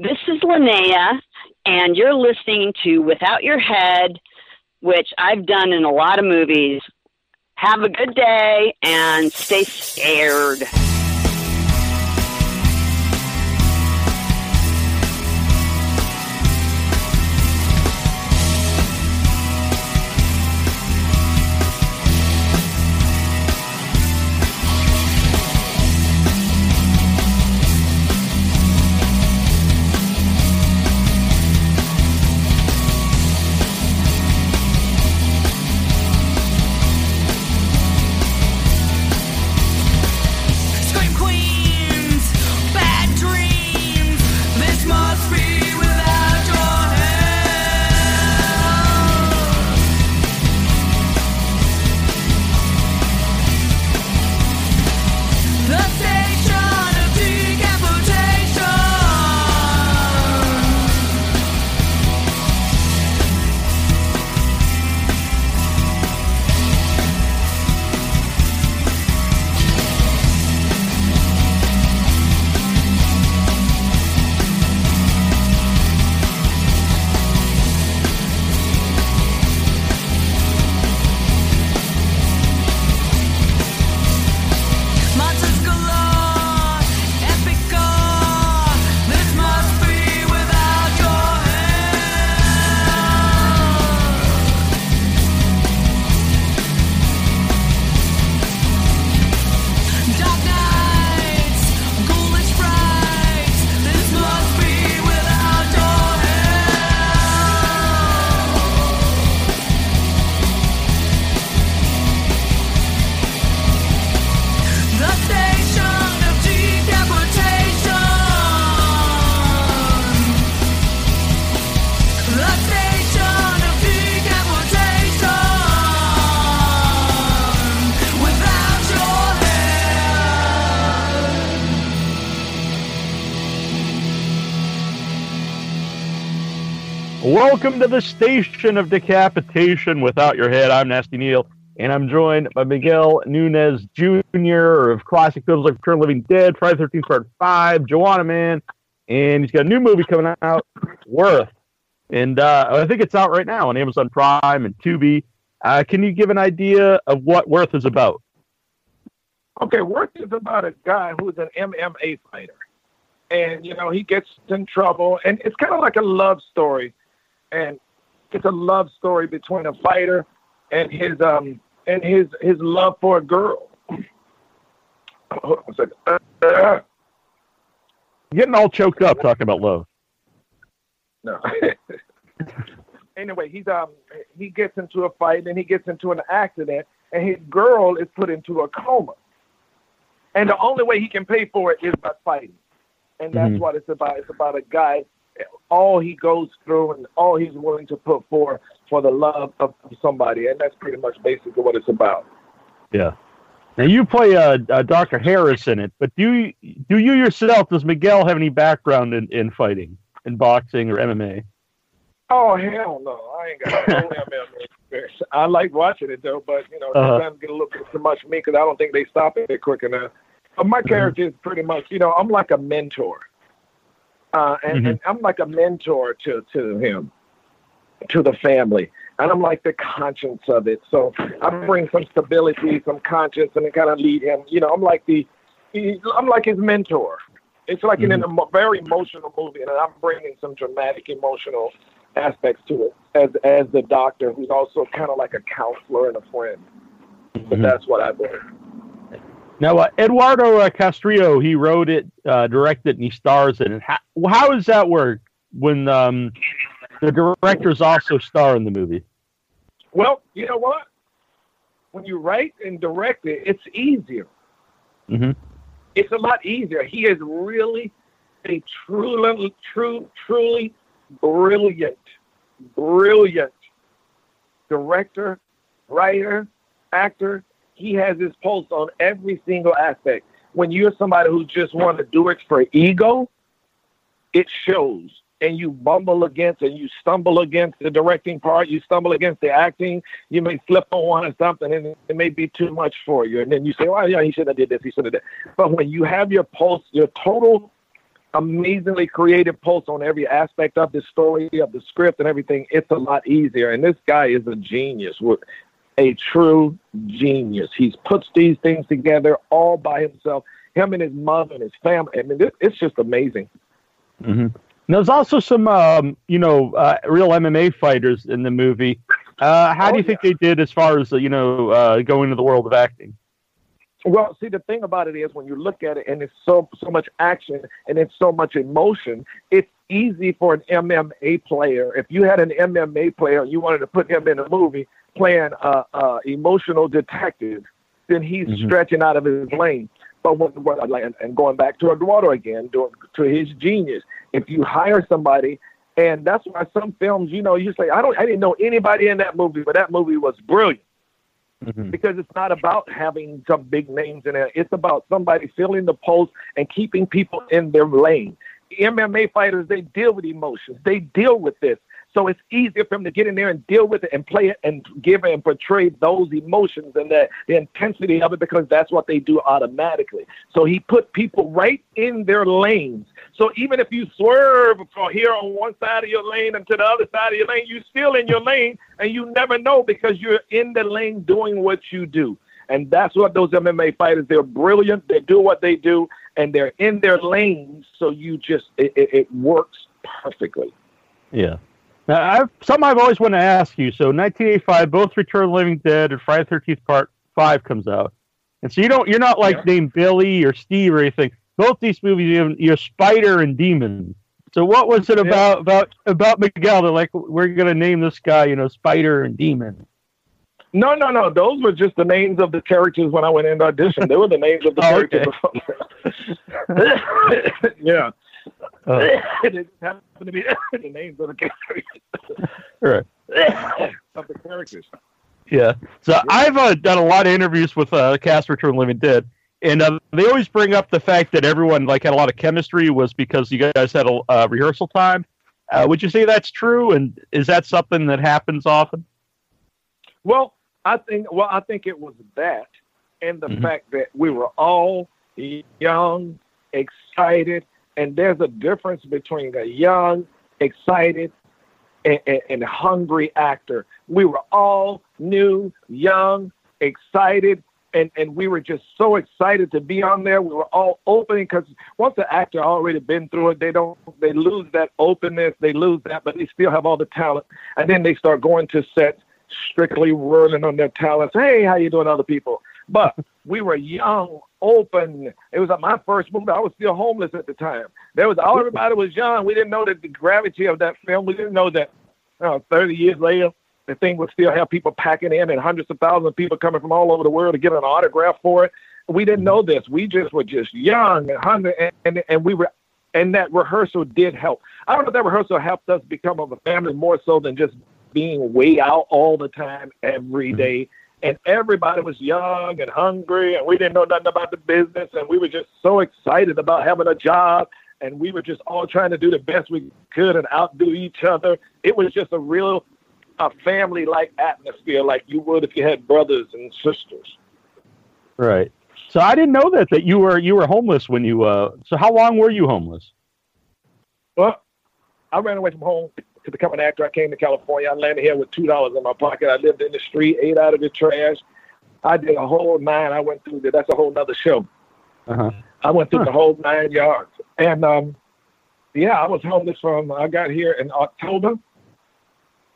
This is Linnea, and you're listening to Without Your Head, which I've done in a lot of movies. Have a good day and stay scared. Welcome to the station of decapitation without your head. I'm Nasty Neal, and I'm joined by Miguel Nunez Jr. of classic films like the Living Dead, Friday the 13th Part 5, Juwanna Mann, and he's got a new movie coming out, Worth. And uh, I think it's out right now on Amazon Prime and Tubi. Uh, can you give an idea of what Worth is about? Okay, Worth is about a guy who's an MMA fighter. And, you know, he gets in trouble. And it's kind of like a love story. And it's a love story between a fighter and his um and his his love for a girl. Hold on a second. Uh, Getting all choked up talking about love. no. anyway, he's um he gets into a fight and he gets into an accident and his girl is put into a coma. And the only way he can pay for it is by fighting. And that's Mhm. what it's about. It's about a guy all he goes through and all he's willing to put for for the love of somebody. And that's pretty much basically what it's about. Yeah. Now you play uh, uh, Dr. Harris in it, but do you, do you yourself, does Miguel have any background in, in fighting, in boxing or MMA? Oh hell no! I ain't got no MMA experience. I like watching it though, but you know Uh-huh. sometimes get a little bit too much for me because I don't think they stop it quick enough. But my character is pretty much, you know, I'm like a mentor, uh, and, Mhm. and I'm like a mentor to to him, to the family, and I'm like the conscience of it. So I bring some stability, some conscience, and kind of lead him. You know, I'm like the, he, I'm like his mentor. It's like an, an emo- very emotional movie, and I'm bringing some dramatic, emotional aspects to it as as the doctor, who's also kind of like a counselor and a friend. But Mhm. that's what I bring. Now, uh, Eduardo uh, Castrillo, he wrote it, uh, directed it, and he stars in it. How, how does that work when um, the directors also star in the movie? Well, you know what? When you write and direct it, it's easier. hmm It's a lot easier. He is really a truly, true, truly brilliant, brilliant director, writer, actor. He has his pulse on every single aspect. When you're somebody who just want to do it for ego, it shows. And you bumble against and you stumble against the directing part, you stumble against the acting, you may slip on one or something and it may be too much for you. And then you say, well, yeah, he should have did this, he should have did that. But when you have your pulse, your total amazingly creative pulse on every aspect of the story, of the script, and everything, it's a lot easier. And this guy is a genius, a true genius. He puts these things together all by himself. Him and his mother and his family. I mean, it's just amazing. hmm There's also some, um, you know, uh, real MMA fighters in the movie. Uh, how Oh, do you think they did as far as uh, you know uh, going into the world of acting? Well, see, the thing about it is when you look at it and it's so so much action and it's so much emotion, it's easy for an MMA player. If you had an MMA player and you wanted to put him in a movie playing a, a emotional detective, then he's Mhm. stretching out of his lane. But when, when like, and- going back to Eduardo again, to, to his genius, if you hire somebody, and that's why some films, you know, you say, I don't, I didn't know anybody in that movie, but that movie was brilliant Mhm. because it's not about having some big names in it. It's about somebody filling the post and keeping people in their lane. MMA fighters, they deal with emotions. They deal with this. So it's easier for him to get in there and deal with it and play it and give and portray those emotions and the, the intensity of it because that's what they do automatically. So he put people right in their lanes. So even if you swerve from here on one side of your lane and to the other side of your lane, you're still in your lane and you never know because you're in the lane doing what you do. And that's what those MMA fighters, they're brilliant. They do what they do and they're in their lanes. So you just, it, it, it works perfectly. Yeah. Now, I've, something I've always wanted to ask you. So, 1985, both Return of the Living Dead and Friday the 13th Part Five comes out, and so you don't, you're not like Yeah. named Billy or Steve or anything. Both these movies, you have, you're Spider and Demon. So, what was it Yeah. about about about Miguel that like we're gonna name this guy, you know, Spider and Demon? No, no, no. Those were just the names of the characters when I went in audition. They were the names of the Oh, characters. yeah. Uh, they just happen to be the names of the characters. right. of the characters. Yeah. So I've uh, done a lot of interviews with uh, cast Return Living Dead, and uh, they always bring up the fact that everyone like had a lot of chemistry was because you guys had a uh, rehearsal time. Uh, would you say that's true? And is that something that happens often? Well, I think well, I think it was that and the Mhm. fact that we were all young, excited, and there's a difference between a young, excited, and, and, and hungry actor. We were all new, young, excited, and, and we were just so excited to be on there. We were all open because once the actor already been through it, they don't they lose that openness, they lose that, but they still have all the talent. And then they start going to sets strictly whirling on their talents. Hey, how you doing, other people? But we were young, open. It was like my first movie. I was still homeless at the time. There was all everybody was young. We didn't know that the gravity of that film. We didn't know that uh, 30 years later, the thing would still have people packing in and hundreds of thousands of people coming from all over the world to get an autograph for it. We didn't know this. We just were just young and hungry, and, and, and we were, and that rehearsal did help. I don't know if that rehearsal helped us become of a family more so than just being way out all the time every day. And everybody was young and hungry, and we didn't know nothing about the business, and we were just so excited about having a job, and we were just all trying to do the best we could and outdo each other. It was just a real a family like atmosphere like you would if you had brothers and sisters. Right. So I didn't know that that you were you were homeless when you. Uh, so how long were you homeless? Well, I ran away from home to become an actor. I came to California. I landed here with two dollars in my pocket. I lived in the street, ate out of the trash. I did a whole nine. I went through. The, that's a whole nother show. Uh-huh. I went through Huh. the whole nine yards, and um, yeah, I was homeless from. I got here in October,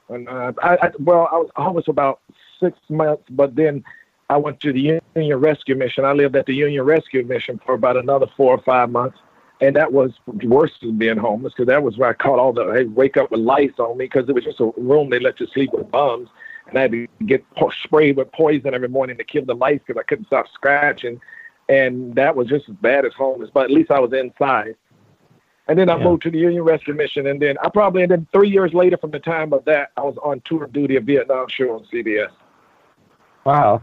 and uh, I, I well, I was homeless about six months, but then I went to the Union Rescue Mission. I lived at the Union Rescue Mission for about another four or five months, and that was worse than being homeless because that was where I caught all the hey, wake up with lice on me because it was just a room they let you sleep with bums, and I had to get po- sprayed with poison every morning to kill the lice because I couldn't stop scratching and that was just as bad as homeless. But at least I was inside. And then I Yeah. moved to the Union Rescue Mission, and then I probably and then three years later from the time of that, I was on tour duty at Vietnam show on CBS. Wow.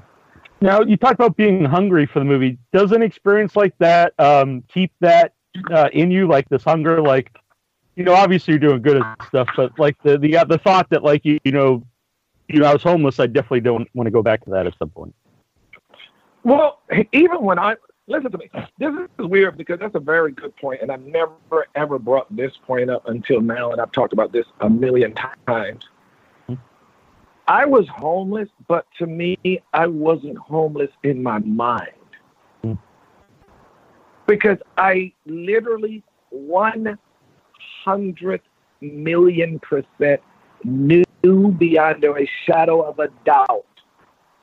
Now you talked about being hungry for the movie. Does an experience like that um, keep that uh, in you, like this hunger? Like, you know, obviously you're doing good at stuff, but like the the uh, the thought that like you you know, you know, I was homeless. I definitely don't want to go back to that at some point. Well, even when I listen to me. This is weird because that's a very good point, and I've never ever brought this point up until now, and I've talked about this a million times. I was homeless, but to me, I wasn't homeless in my mind. Because I literally one hundred million percent knew beyond a shadow of a doubt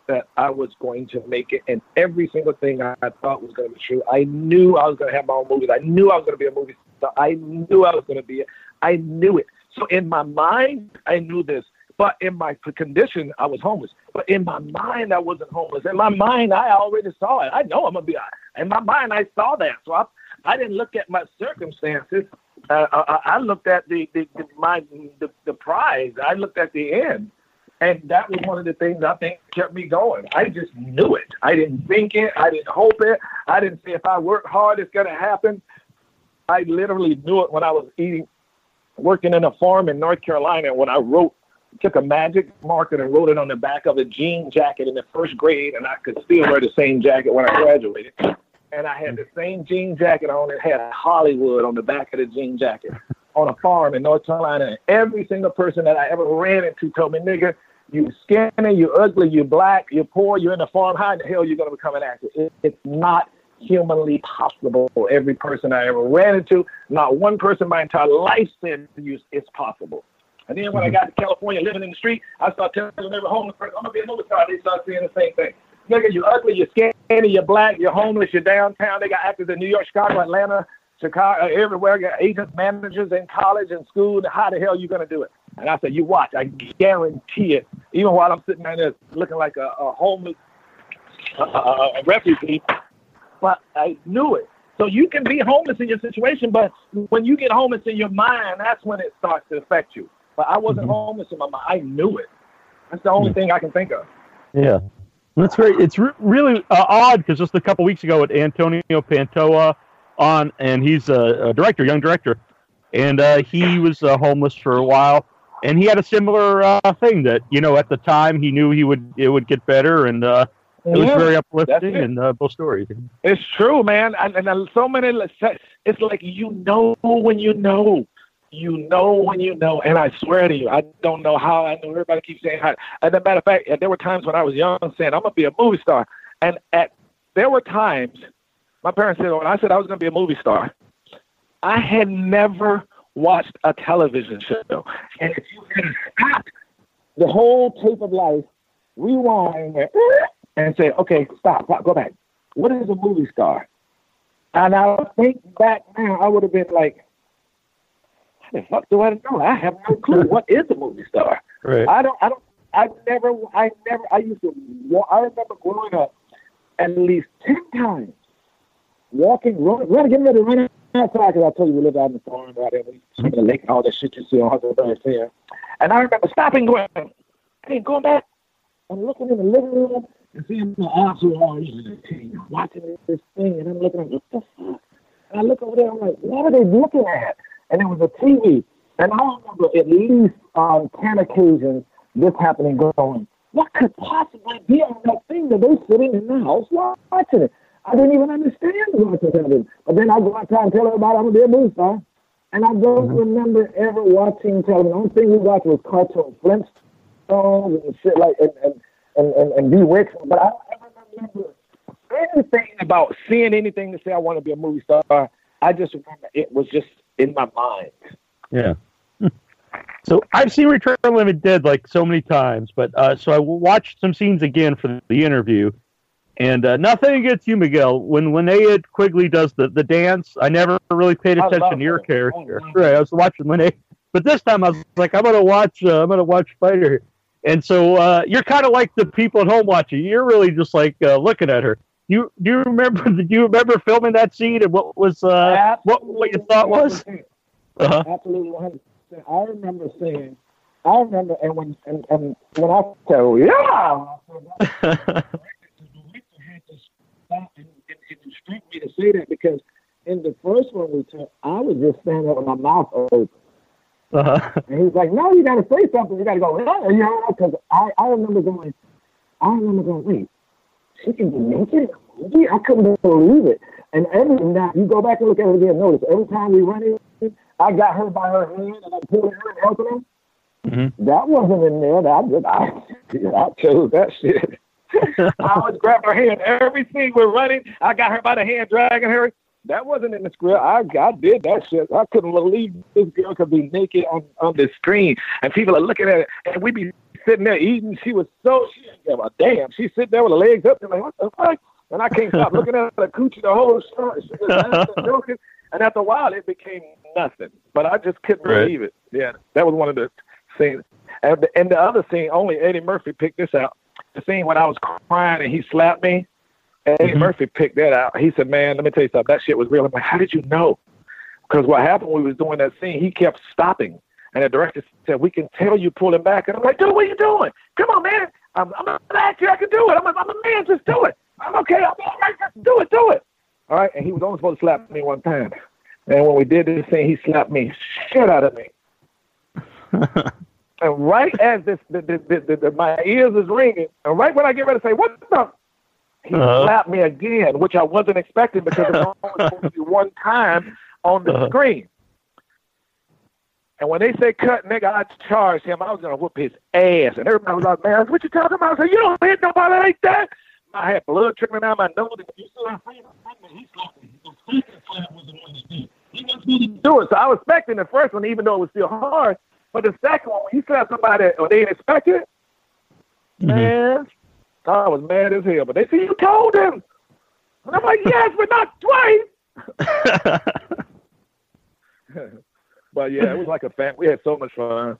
that I was going to make it, and every single thing I, I thought was going to be true. I knew I was going to have my own movies. I knew I was going to be a movie star. I knew I was going to be it. I knew it. So in my mind, I knew this. But in my condition, I was homeless. But in my mind, I wasn't homeless. In my mind, I already saw it. I know I'm gonna be. Uh, in my mind, I saw that. So I, I didn't look at my circumstances. Uh, I, I looked at the, the, the my the, the prize. I looked at the end, and that was one of the things I think kept me going. I just knew it. I didn't think it. I didn't hope it. I didn't say if I work hard, it's gonna happen. I literally knew it when I was eating, working in a farm in North Carolina. When I wrote, took a magic marker and wrote it on the back of a jean jacket in the first grade, and I could still wear the same jacket when I graduated. And I had the same jean jacket on. It had Hollywood on the back of the jean jacket on a farm in North Carolina. And every single person that I ever ran into told me, nigga, you skinny, you ugly, you black, you're poor, you're in the farm. How in the hell you going to become an actor? It, it's not humanly possible. Every person I ever ran into, not one person my entire life said it's possible. And then when I got to California living in the street, I started telling them every homeless person, I'm going to be a movie star. They start saying the same thing. Nigga, you ugly, you're skinny, you're black, you're homeless, you're downtown. They got actors in New York, Chicago, Atlanta, Chicago, everywhere. Got agents, managers in college and school. How the hell you going to do it? And I said, you watch. I guarantee it. Even while I'm sitting down there looking like a, a homeless uh, uh, refugee, but I knew it. So you can be homeless in your situation, but when you get homeless in your mind, that's when it starts to affect you. But I wasn't Mhm. homeless in my mind. I knew it. That's the only thing I can think of. Yeah, that's great. It's re- really uh, odd because just a couple weeks ago with Antonio Pantoa on, and he's a, a director, young director, and uh, he was uh, homeless for a while, and he had a similar uh, thing that you know at the time he knew he would it would get better, and uh, it was Yeah. very uplifting and uh, both stories. It's true, man. And, and uh, so many, it's like you know when you know. You know when you know. And I swear to you, I don't know how I know. Everybody keeps saying how. As a matter of fact, there were times when I was young saying, I'm to be a movie star. And at there were times, my parents said, when I said I was to be a movie star, I had never watched a television show. And if you had stopped the whole tape of life, rewind, and say, okay, stop, stop, go back. What is a movie star? And I think back now, I would have been like, the fuck do I know? I have no clue. what is a movie star? Right. I don't, I don't, I never, I never, I used to, I remember growing up at least 10 times walking, running, running getting ready to run outside because I told you we lived out in the farm right there, we swim in the lake, all that shit you see on Huckleberry Fair. And I remember stopping, going, hey, going back and looking in the living room and seeing my entourage and the team watching this thing, and I'm looking at what the fuck? And I look over there, I'm like, what are they looking at? And it was a TV. And I remember at least on 10 occasions this happening going, what could possibly be on that thing that they're sitting in the house watching it? I didn't even understand what was happening. But then I go outside and tell everybody I'm going to be a movie star. And I don't mm-hmm. remember ever watching television. The only thing we watched was cartoon Flintstones and shit like, and, and, and, and, and Bewitched. But I don't ever remember anything about seeing anything to say I want to be a movie star. I just remember it was just in my mind. Yeah. So I've seen Return of the Living Dead like so many times, but uh, so I watched some scenes again for the interview, and uh, nothing against you, Miguel. When when Linnea Quigley does the, the dance, I never really paid attention to your her. character. Love Right, I was watching Linnea, but this time I was like, I'm gonna watch, uh, I'm gonna watch Spider. And so uh, you're kind of like the people at home watching. You're really just like uh, looking at her. You do you remember? Do you remember filming that scene and what was uh, what what your thought was? Uh-huh. Absolutely, one hundred percent. I remember saying, I remember, and when and, and when I said, "Oh, "Yeah," I said, "That's the director had to stop and, and, and instruct me to say that because in the first one we took, I was just standing up with my mouth open, uh-huh. and he was like, "No, you got to say something. You got to go, yeah, know," because I I remember going, I remember going, wait, she can be naked I couldn't believe it. And every now you go back and look at it again. Notice every time we run in, I got her by her hand and I pulled her and helping her. Mhm. That wasn't in there. That just I, I chose that shit. I was grabbing her hand. Everything we're running. I got her by the hand, dragging her. That wasn't in the script. I, I did that shit. I couldn't believe this girl could be naked on, on the screen. And people are looking at it. And we be sitting there eating. She was so, she didn't give damn. She sitting there with her legs up. And like, what the fuck? And I can't stop looking at the coochie the whole show. She was laughing and joking. And after a while, it became nothing. But I just couldn't Right. believe it. Yeah, that was one of the scenes. And the, and the other scene, only Eddie Murphy picked this out. The scene when I was crying and he slapped me. Eddie Mhm. Murphy picked that out. He said, "Man, let me tell you something. That shit was real." I'm like, "How did you know?" Because what happened when we was doing that scene, he kept stopping, and the director said, "We can tell you pulling back." And I'm like, "Dude, what are you doing? Come on, man. I'm, I'm an actor. I can do it. I'm a, I'm a man. Just do it. I'm okay. I'm all right. Just do it. Do it." All right. And he was only supposed to slap me one time, and when we did this thing, he slapped me shit out of me. And right as this, the, the, the, my ears is ringing, and right when I get ready to say, "What the?" He Uh-huh. slapped me again, which I wasn't expecting because it's only supposed to be one time on the Uh-huh. screen. And when they say cut, nigga, I charged him. I was gonna whoop his ass, and everybody was like, "Man, what you talking about?" I said, "You don't hit nobody like that." I had blood trickling out my nose. And you see I'm saying? He slapped me. The second slap was the one he did. He wasn't to do it, so I was expecting the first one, even though it was still hard. But the second one, when you slap somebody or they didn't expect it, Mhm. man, I was mad as hell. But they said, you told him. And I'm like, yes, but not twice. but yeah, it was like a fan. We had so much fun.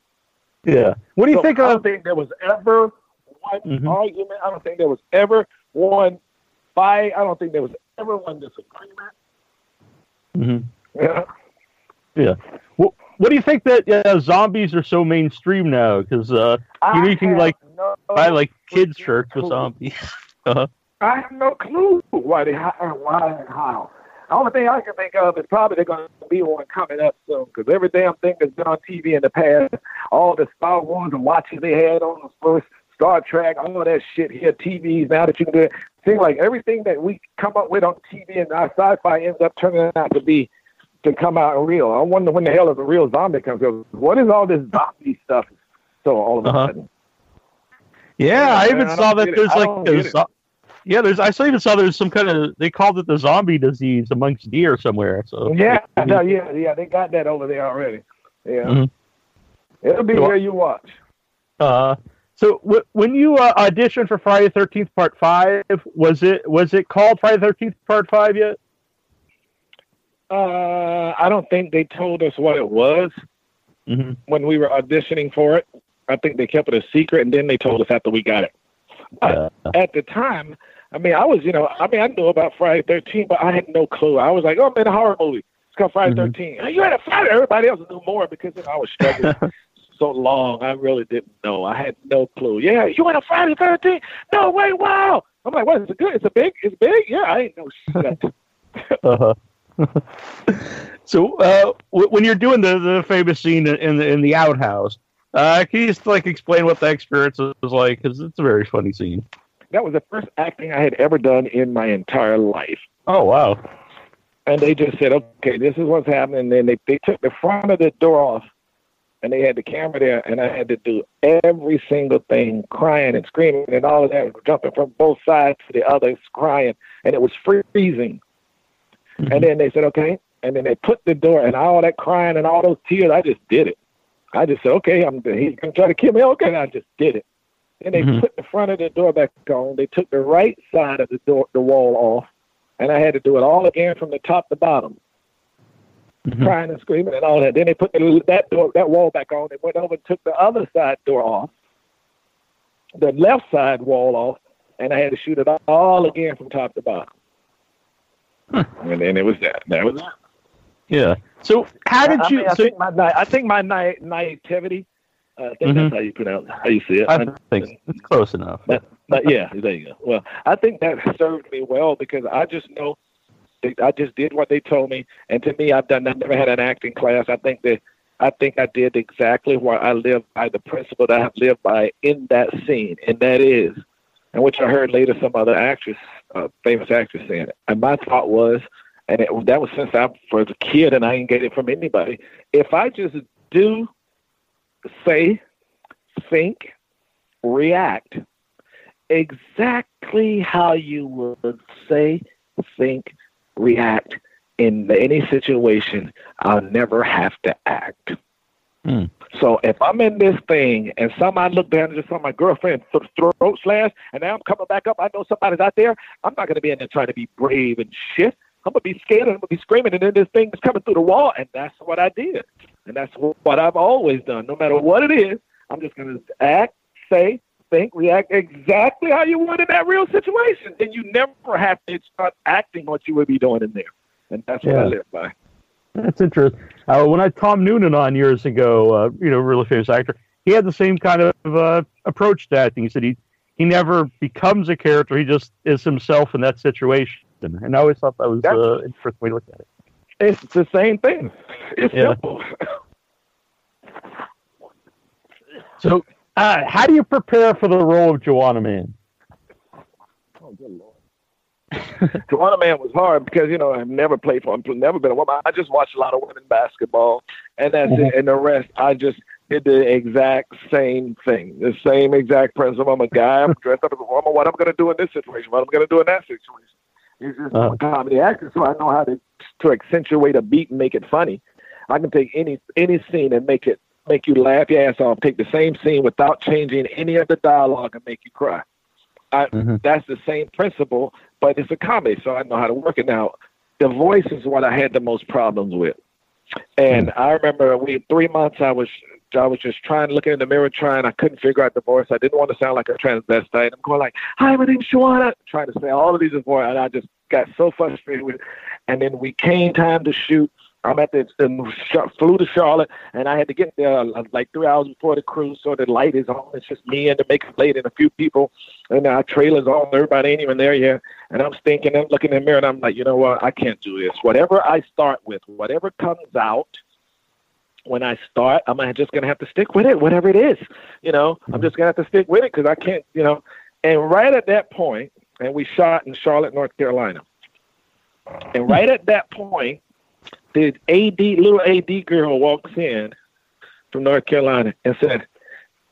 yeah. What do you So think I don't of? think there was ever one Mhm. argument. I don't think there was ever one fight. I don't think there was ever one disagreement. Mm-hmm. Yeah. Yeah. What, what do you think that uh, zombies are so mainstream now? Because uh, You can, like, no buy like kids shirts with zombies. I have no clue why they why and how. The only thing I can think of is probably they're going to be one coming up soon because every damn thing that's been on TV in the past, all the Star Wars and watches they had on the first Star Trek, all that shit here, TVs now that you can do it. Seems like everything that we come up with on TV and our sci-fi ends up turning out to be to come out real. I wonder when the hell is a real zombie comes up. What is all this zombie stuff? So all of a Uh-huh. sudden, Yeah, I even I saw that there's like don't a get it. zo- yeah, there's I saw even saw there's some kind of they called it the zombie disease amongst deer somewhere. So Yeah, no, yeah, yeah, they got that over there already. Yeah, Mhm. it'll be So- where you watch. Uh, so w- when you uh, auditioned for Friday Thirteenth Part Five, was it was it called Friday Thirteenth Part Five yet? Uh, I don't think they told us what it was Mm-hmm. when we were auditioning for it. I think they kept it a secret, and then they told us after we got it. Uh, At the time, I mean, I was, you know, I mean, I knew about Friday Thirteen, but I had no clue. I was like, oh, man, a horror movie. It's called Friday Mhm. 13 You had a Friday. Everybody else knew more because you know, I was struggling so long. I really didn't know. I had no clue. Yeah, you had a Friday 13 No way, wow. I'm like, what? Is it good? It's a big. It's big. Yeah, I ain't no shit. uh-huh. so uh, w- when you're doing the, the famous scene in- in the in the outhouse, uh, can you just like explain what the experience was like? Because it's a very funny scene. That was the first acting I had ever done in my entire life. Oh wow. And they just said, okay, this is what's happening. And then they, they took the front of the door off and they had the camera there and I had to do every single thing, crying and screaming and all of that, jumping from both sides to the others, crying. And it was freezing. Mm-hmm. And then they said, okay. And then they put the door and all that crying and all those tears, I just did it. I just said, okay, I'm he's gonna try to kill me. Okay, and I just did it. Then they Mhm. put the front of the door back on. They took the right side of the door, the wall off, and I had to do it all again from the top to bottom, Mhm. crying and screaming and all that. Then they put the, that door, that wall back on. They went over and took the other side door off, the left side wall off, and I had to shoot it all again from top to bottom. And then it was that. That was that. Yeah. So how did I, you? mean, I so think my I think my na- naivety. Uh, I think Mhm. that's how you pronounce how you see it. I think it's close enough. But, but yeah, there you go. Well, I think that served me well because I just know I just did what they told me, and to me, I've done. I've never had an acting class. I think that I think I did exactly what I live by the principle that I've lived by in that scene, and that is, and which I heard later some other actress a famous actress saying it. And my thought was, and it, that was since I was a kid, and I didn't get it from anybody. If I just do, say, think, react exactly how you would say, think, react in any situation, I'll never have to act. Hmm. So if I'm in this thing and somebody look down and just saw my girlfriend throat slash, and now I'm coming back up, I know somebody's out there. I'm not going to be in there trying to be brave and shit. I'm gonna be scared and I'm gonna be screaming, and then this thing is coming through the wall, and that's what I did, and that's what I've always done. No matter what it is, I'm just gonna act, say, think, react exactly how you would in that real situation, and you never have to start acting what you would be doing in there, and that's what I live by. That's interesting. Uh, when I had Tom Noonan on years ago, uh, you know, really famous actor, he had the same kind of uh, approach to acting. He said he he never becomes a character; he just is himself in that situation. And I always thought that was That's- uh, an interesting way to look at it. It's the same thing. It's Yeah. simple. So, uh, how do you prepare for the role of Juwanna Mann? Oh, good lord. Juwanna Mann was hard because you know I've never played for, I've never been a woman. I just watched a lot of women basketball, and that's it. And the rest, I just did the exact same thing, the same exact principle. I'm a guy. I'm dressed up as a woman. What I'm going to do in this situation? What I'm going to do in that situation? It's just a comedy actor, so I know how to to accentuate a beat and make it funny. I can take any any scene and make it make you laugh your ass off. Take the same scene without changing any of the dialogue and make you cry. I, Mhm. That's the same principle, but it's a comedy, so I know how to work it now. The voice is what I had the most problems with, and I remember we three months I was I was just trying looking in the mirror, trying. I couldn't figure out the voice. I didn't want to sound like a transvestite. I'm going like, "Hi, my name's Shawana," trying to say all of these voice, and I just got so frustrated with. It. And then we came time to shoot. I'm at the, the flew to Charlotte, and I had to get there uh, like three hours before the crew, so the light is on. It's just me and the makeup lady and a few people, and our trailer's on. Everybody ain't even there yet, and I'm thinking, I'm looking in the mirror, and I'm like, you know what? I can't do this. Whatever I start with, whatever comes out, when I start, I'm just gonna have to stick with it, whatever it is. You know, I'm just gonna have to stick with it because I can't, you know. And right at that point, and we shot in Charlotte, North Carolina. And hmm. right at that point, the AD little AD girl walks in from North Carolina and said,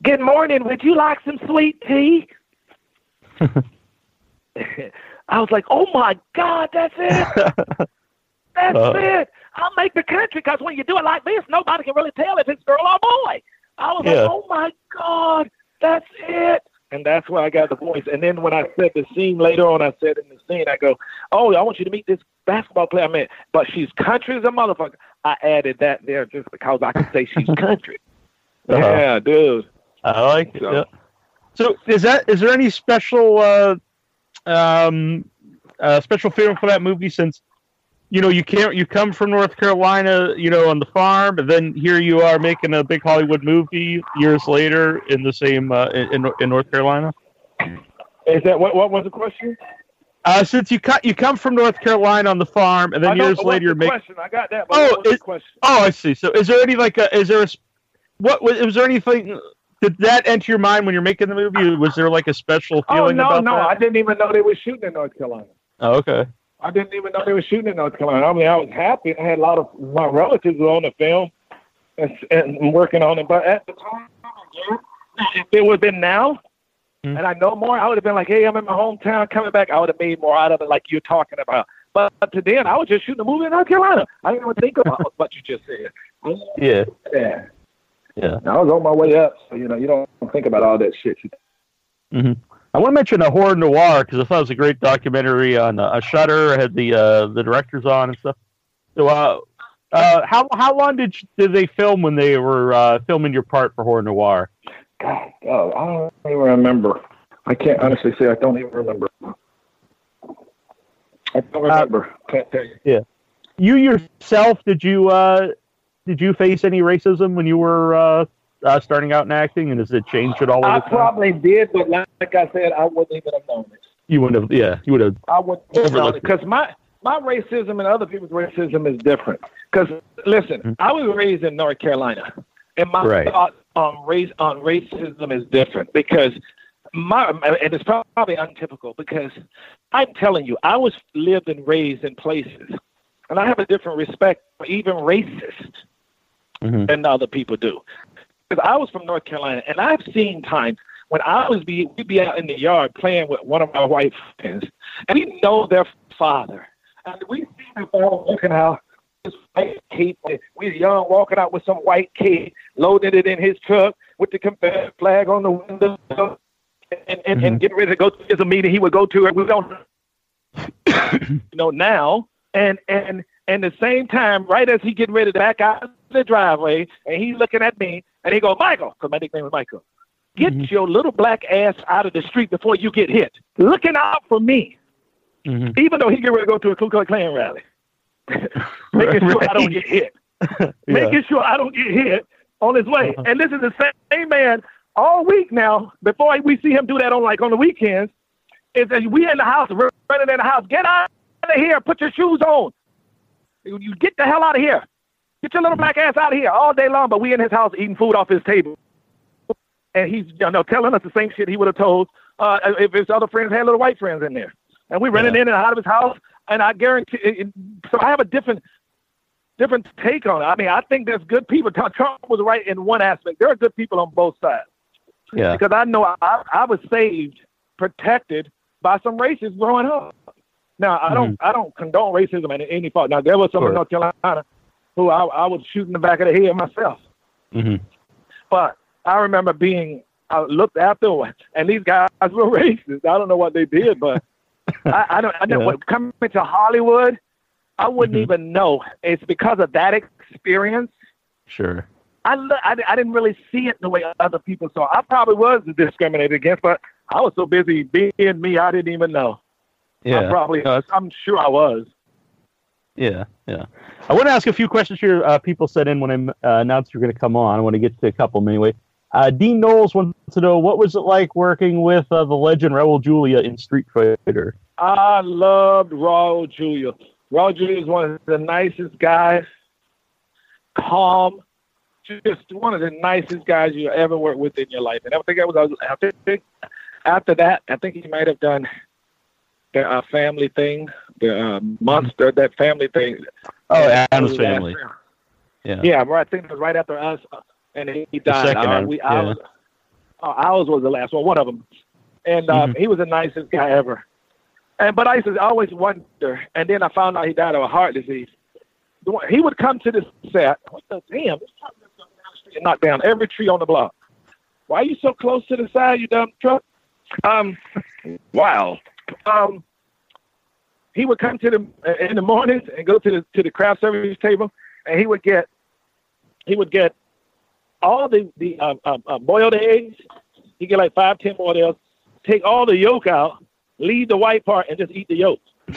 "Good morning. Would you like some sweet tea?" I was like, "Oh my God, that's it! That's Uh. it! I'll make the country because when you do it like this, nobody can really tell if it's girl or boy." I was Yeah. like, "Oh my God, that's it!" And that's where I got the voice. And then when I said the scene later on, I said in the scene, I go, "Oh, I want you to meet this basketball player." I mean, but she's country as a motherfucker. I added that there just because I could say she's country. Uh-huh. Yeah, dude. I like it. So- yeah. So, is that is there any special uh, um, uh, special feeling for that movie? Since you know you can't you come from North Carolina, you know, on the farm, and then here you are making a big Hollywood movie years later in the same uh, in in North Carolina. Is that what? What was the question? Uh, since you cut you come from North Carolina on the farm, and then years later you're making. question. I got that. Oh, what was it- the question? Oh, I see. So, is there any like a is there a what was, was there anything? Did that enter your mind when you're making the movie? Was there like a special feeling? Oh no, no, that? I didn't even know they were shooting in North Carolina. Oh, okay. I didn't even know they were shooting in North Carolina. I mean, I was happy. I had a lot of my relatives were on the film and, and working on it. But at the time, if it would have been now, Hmm. and I know more, I would have been like, "Hey, I'm in my hometown, coming back." I would have made more out of it, like you're talking about. But to then, I was just shooting a movie in North Carolina. I didn't even think about what you just said. Yeah. Yeah, Yeah. I was on my way up, so you know, you don't think about all that shit. hmm I want to mention a Horror Noire because I thought it was a great documentary on uh, a Shudder. I had the uh, the directors on and stuff. So, uh, uh, how how long did did they film when they were uh, filming your part for Horror Noire? God, oh, I don't even remember. I can't honestly say I don't even remember. I don't remember. Can't tell you. Yeah. You yourself did you uh, did you face any racism when you were uh, starting out in acting, and has it changed at all? I probably did, but like I said, I wouldn't even have known it. You wouldn't have. Yeah, you would have. I wouldn't have known it because my my racism and other people's racism is different. Because listen, Mhm. I was raised in North Carolina, and my Right. thought on race on racism is different because my and it's probably untypical because I'm telling you, I was lived and raised in places, and I have a different respect for even racist Mhm. than other people do. Because I was from North Carolina, and I've seen times when I was be we'd be out in the yard playing with one of my white friends, and we know their father, and we see their father walking out. This white kid, we young walking out with some white kid, loading it in his truck with the Confederate flag on the window, and, and, and mm-hmm. getting ready to go to a meeting he would go to. And we don't, you know, now and and and the same time, right as he getting ready to back out the driveway, and he's looking at me, and he go, Michael, because my nickname is Michael, get your little black ass out of the street before you get hit. Looking out for me, Mhm. even though he get ready to go to a Ku Klux Klan rally, making sure I don't get hit Yeah. making sure I don't get hit on his way. Uh-huh. And this is the same, same man all week now. Before we see him do that on like on the weekends, is that we in the house, running in the house. Get out of here! Put your shoes on. You get the hell out of here. Get your little black ass out of here all day long. But we in his house eating food off his table, and he's you know telling us the same shit he would have told uh, if his other friends had little white friends in there. And we running Yeah. in and out of his house, and I guarantee. It, so I have a different different take on it. I mean, I think there's good people. Trump was right in one aspect. There are good people on both sides Yeah. because I know I, I was saved, protected by some racists growing up. Now I don't I don't condone racism in any fault. Now there was some Sure. in North Carolina who I, I would shoot in the back of the head myself. Mhm. But I remember being I looked after, and these guys were racist. I don't know what they did, but I, I don't. I know Yeah. what coming to Hollywood, I wouldn't Mhm. even know. It's because of that experience. Sure. I, I, I didn't really see it the way other people saw. I probably was discriminated against, but I was so busy being me, I didn't even know. Yeah. I probably, No, I'm sure I was. Yeah, yeah. I want to ask a few questions here. Uh, people sent in when I uh, announced you're going to come on. I want to get to a couple them anyway. Uh, Dean Knowles wants to know what was it like working with uh, the legend Raul Julia in Street Fighter. I loved Raul Julia. Raul Julia is one of the nicest guys, calm, just one of the nicest guys you ever worked with in your life. And I think that was after after that. I think he might have done uh, family thing, the uh, monster, that family thing. Oh, Addams Family. Yeah. Yeah, right. I think it was right after us, uh, and he died. second Uh, we, yeah. ours, uh, ours was the last one, one of them, and uh, Mhm. he was the nicest guy ever. And but I used to always wonder, and then I found out he died of a heart disease. He would come to the set. What the damn? This truck just come down the street and knock down every tree on the block. Why are you so close to the side, you dumb truck? Um, wow. Um, he would come to the in the mornings and go to the to the craft service table, and he would get he would get all the the uh, uh, boiled eggs. He get like five ten boiled eggs. Take all the yolk out, leave the white part, and just eat the yolk.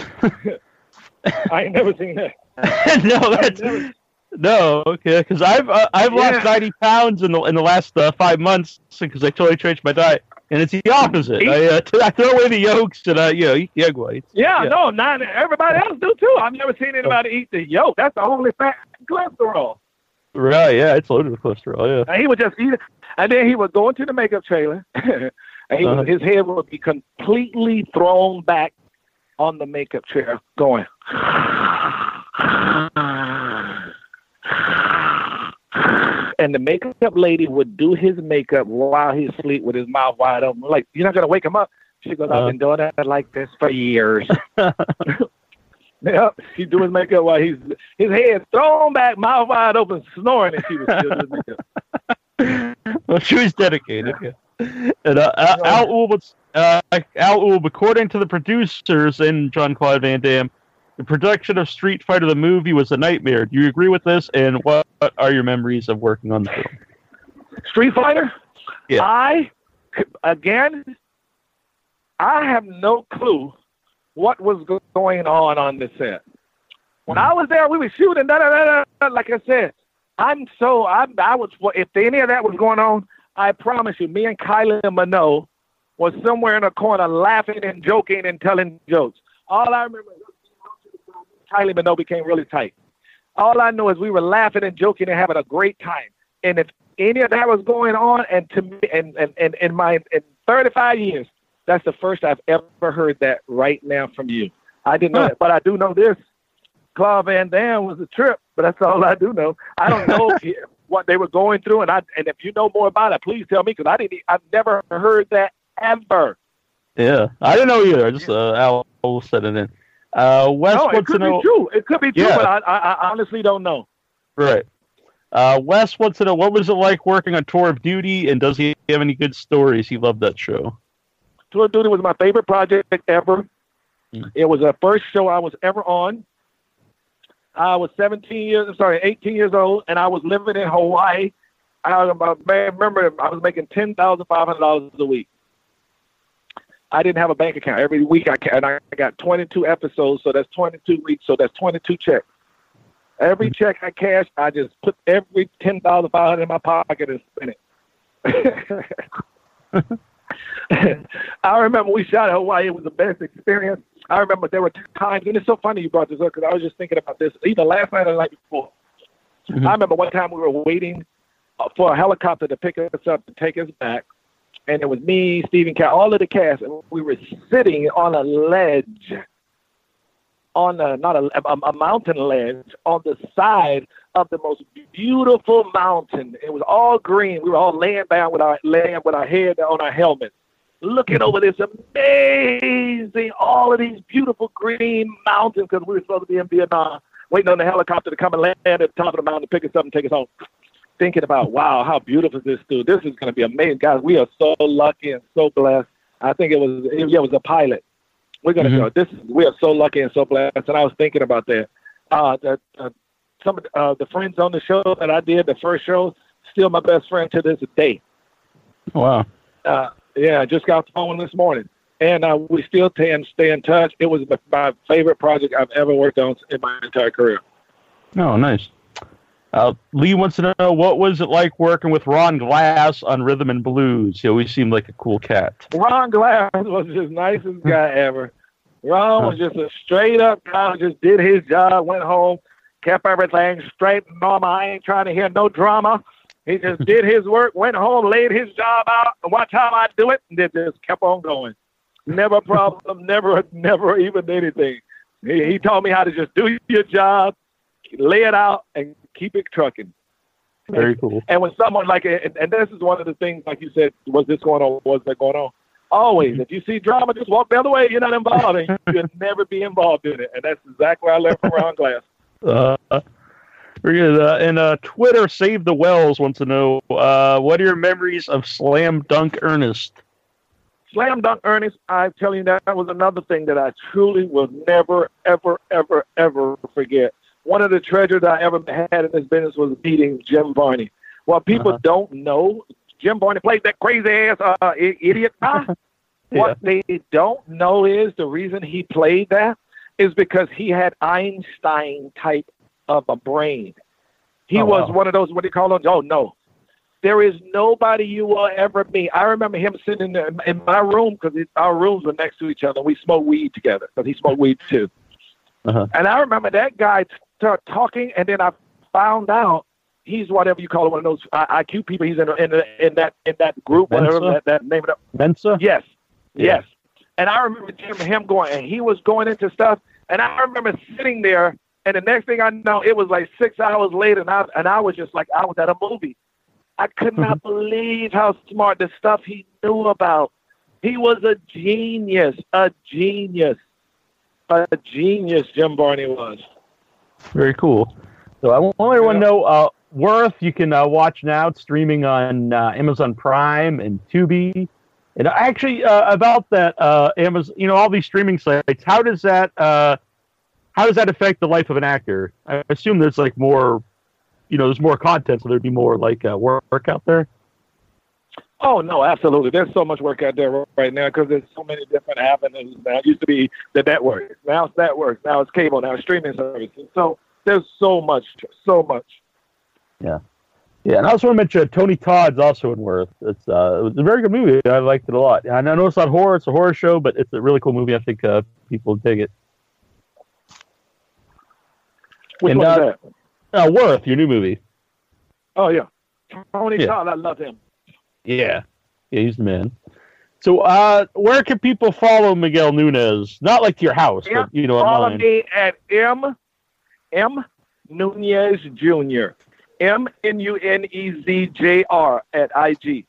I ain't never seen that. no, that's never- no okay. Because I've uh, I've Yeah. lost ninety pounds in the in the last uh, five months because I totally changed my diet, and it's the opposite. I, uh, t- I throw away the yolks and I, you know eat the egg whites. Yeah, Yeah. no, not everybody else do too. I've never seen anybody eat the yolk. That's the only fat cholesterol. Right? Yeah, it's loaded with cholesterol. Yeah. And he would just eat it, and then he would go into the makeup trailer, and he Uh-huh. would, his head would be completely thrown back on the makeup chair, going. And the makeup lady would do his makeup while he's asleep with his mouth wide open. Like, you're not gonna wake him up. She goes, Uh-huh. I've been doing that like this for years. Yep, she do his makeup while he's his head thrown back, mouth wide open, snoring, and she was still doing makeup. well, she was dedicated. Yeah. And uh, Al, Al Ulb, uh, Al Ulb, according to the producers and Jean-Claude Van Damme, the production of Street Fighter the movie was a nightmare. Do you agree with this? And what are your memories of working on the film? Street Fighter. Yeah. I again, I have no clue what was going on on the set. When mm-hmm. I was there, we were shooting. Da, da, da, da, da, like I said, I'm so I I was if any of that was going on, I promise you, me and Kylie Minogue was somewhere in a corner laughing and joking and telling jokes. All I remember is Kylie Minogue became really tight. All I know is we were laughing and joking and having a great time. And if any of that was going on, and to me, and and and, and my and 35 years. That's the first I've ever heard that right now from you. I didn't know Huh. that, but I do know this. Claude Van Damme was a trip, but that's all I do know. I don't know what they were going through, and I and if you know more about it, please tell me because I didn't. I've never heard that ever. Yeah, I didn't know either. I just uh, Al said it in. Uh, Wes no, it wants to could be know. true. It could be true, Yeah. but I, I, I honestly don't know. Right. Uh, Wes wants to know what was it like working on Tour of Duty, and does he have any good stories? He loved that show. Tour of Duty was my favorite project ever. Mm. It was the first show I was ever on. I was 17 years, sorry, 18 years old, and I was living in Hawaii. I was- I remember I was making ten thousand five hundred dollars a week. I didn't have a bank account. Every week I and I got 22 episodes, so that's 22 weeks, so that's 22 checks. Every check I cashed, I just put every ten thousand five hundred in my pocket and spent it. I remember we shot at Hawaii. It was the best experience. I remember there were times, and it's so funny you brought this up because I was just thinking about this either last night or the night before. Mhm. I remember one time we were waiting uh, for a helicopter to pick us up to take us back, and it was me, Stephen Cat, all of the cast, and we were sitting on a ledge, on a not a, a, a mountain ledge on the side of the most beautiful mountain. It was all green. We were all laying down with our laying with our head on our helmets, looking over this amazing, all of these beautiful green mountains because we were supposed to be in Vietnam, waiting on the helicopter to come and land at the top of the mountain to pick us up and take us home. Thinking about, wow, how beautiful is this dude? This is going to be amazing, guys. We are so lucky and so blessed. I think it was, it, yeah, it was a pilot. We're going to Mhm. go. This is, we are so lucky and so blessed. And I was thinking about that. Uh, that uh, some of the, uh, the friends on the show that I did, the first show, still my best friend to this day. Wow. Uh, yeah, I just got the phone this morning, and uh, we still in, stay in touch. It was my- my favorite project I've ever worked on in my entire career. Oh, nice. Uh, Lee wants to know what was it like working with Ron Glass on Rhythm and Blues. He always seemed like a cool cat. Ron Glass was just nicest guy ever. Ron was just a straight up guy who just did his job, went home, kept everything straight and normal. I ain't trying to hear no drama. He just did his work, went home, laid his job out, and watch how I do it, and then just kept on going. Never a problem, never, never even anything. He, he taught me how to just do your job, lay it out, and keep it trucking. Very cool. And when someone like, and, and this is one of the things, like you said, was this going on? Was that going on? Always, if you see drama, just walk the other way. You're not involved, and you'll never be involved in it. And that's exactly what I learned from Ron Glass. Uh, very good. Uh, and uh, Twitter, Save the Wells wants to know uh, what are your memories of Slam Dunk Ernest? Slam Dunk Ernest, I tell you, that was another thing that I truly will never, ever, ever, ever forget. One of the treasures I ever had in this business was meeting Jim Varney. What people Uh-huh. don't know, Jim Varney played that crazy ass uh, i- idiot. Huh? Yeah. What they don't know is the reason he played that is because he had Einstein type of a brain. He Oh, was wow. one of those what do you call them? Oh no, there is nobody you will ever meet. I remember him sitting in, in my room because our rooms were next to each other. We smoked weed together because he smoked weed too. Uh-huh. And I remember that guy start talking, and then I found out he's whatever you call it, one of those I- IQ people. He's in in, in that in that group, whatever Mensa? that, that name it. Mensa? Yes, Yeah. yes. And I remember Jim, him going, and he was going into stuff, and I remember sitting there, and the next thing I know, it was like six hours later, and I and I was just like I was at a movie. I could not mm-hmm. believe how smart the stuff he knew about. He was a genius, a genius, a genius. Jim Varney was. Very cool. So I want to everyone Yeah. know uh, Worth you can uh, watch now. It's streaming on uh, Amazon Prime and Tubi. And actually, uh, about that uh, Amazon, you know, all these streaming sites. How does that uh, how does that affect the life of an actor? I assume there's like more, you know, there's more content, so there'd be more like uh, work out there. Oh no, absolutely. There's so much work out there right now because there's so many different avenues now. It used to be the network. Now it's networks. Now it's cable. Now it's streaming services. So there's so much, so much. Yeah, yeah. and I also want to mention Tony Todd's also in Worth. It's uh, it was a very good movie. I liked it a lot. And I know it's not horror; it's a horror show, but it's a really cool movie. I think uh, people dig it. Which And, uh? Uh, Worth, your new movie. Oh yeah, Tony Yeah. Todd. I love him. Yeah, yeah, he's the man. So, uh, where can people follow Miguel Nunez? Not like to your house, Yeah, but you know, Follow online. me at M M Nunez Jr. M N U N E Z J R at IG,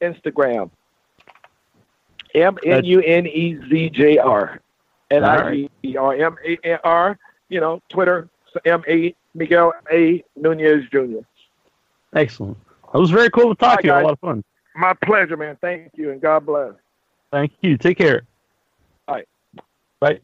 Instagram. M N U N E Z J R at All IG or M A N R. You know, Twitter. M A Miguel A Nunez Jr. Excellent. It was very cool to talk to you. Had A lot of fun. My pleasure, man. Thank you, and God bless. Thank you. Take care. Bye. Bye.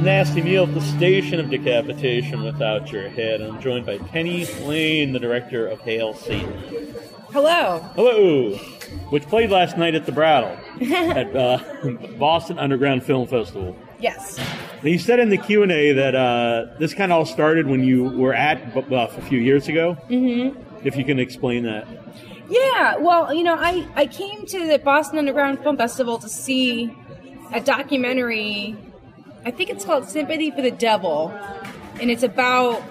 Is Nasty Neal at the station of decapitation without your head. I'm joined by Penny Lane, the director of Hail Satan. Hello. Hello, which played last night at the Brattle at uh, Boston Underground Film Festival. Yes. Now, you said in the Q and A that uh, this kind of all started when you were at Buff a few years ago. Mm-hmm. If you can explain that. Yeah. Well, you know, I I came to the Boston Underground Film Festival to see a documentary. I think it's called Sympathy for the Devil, and it's about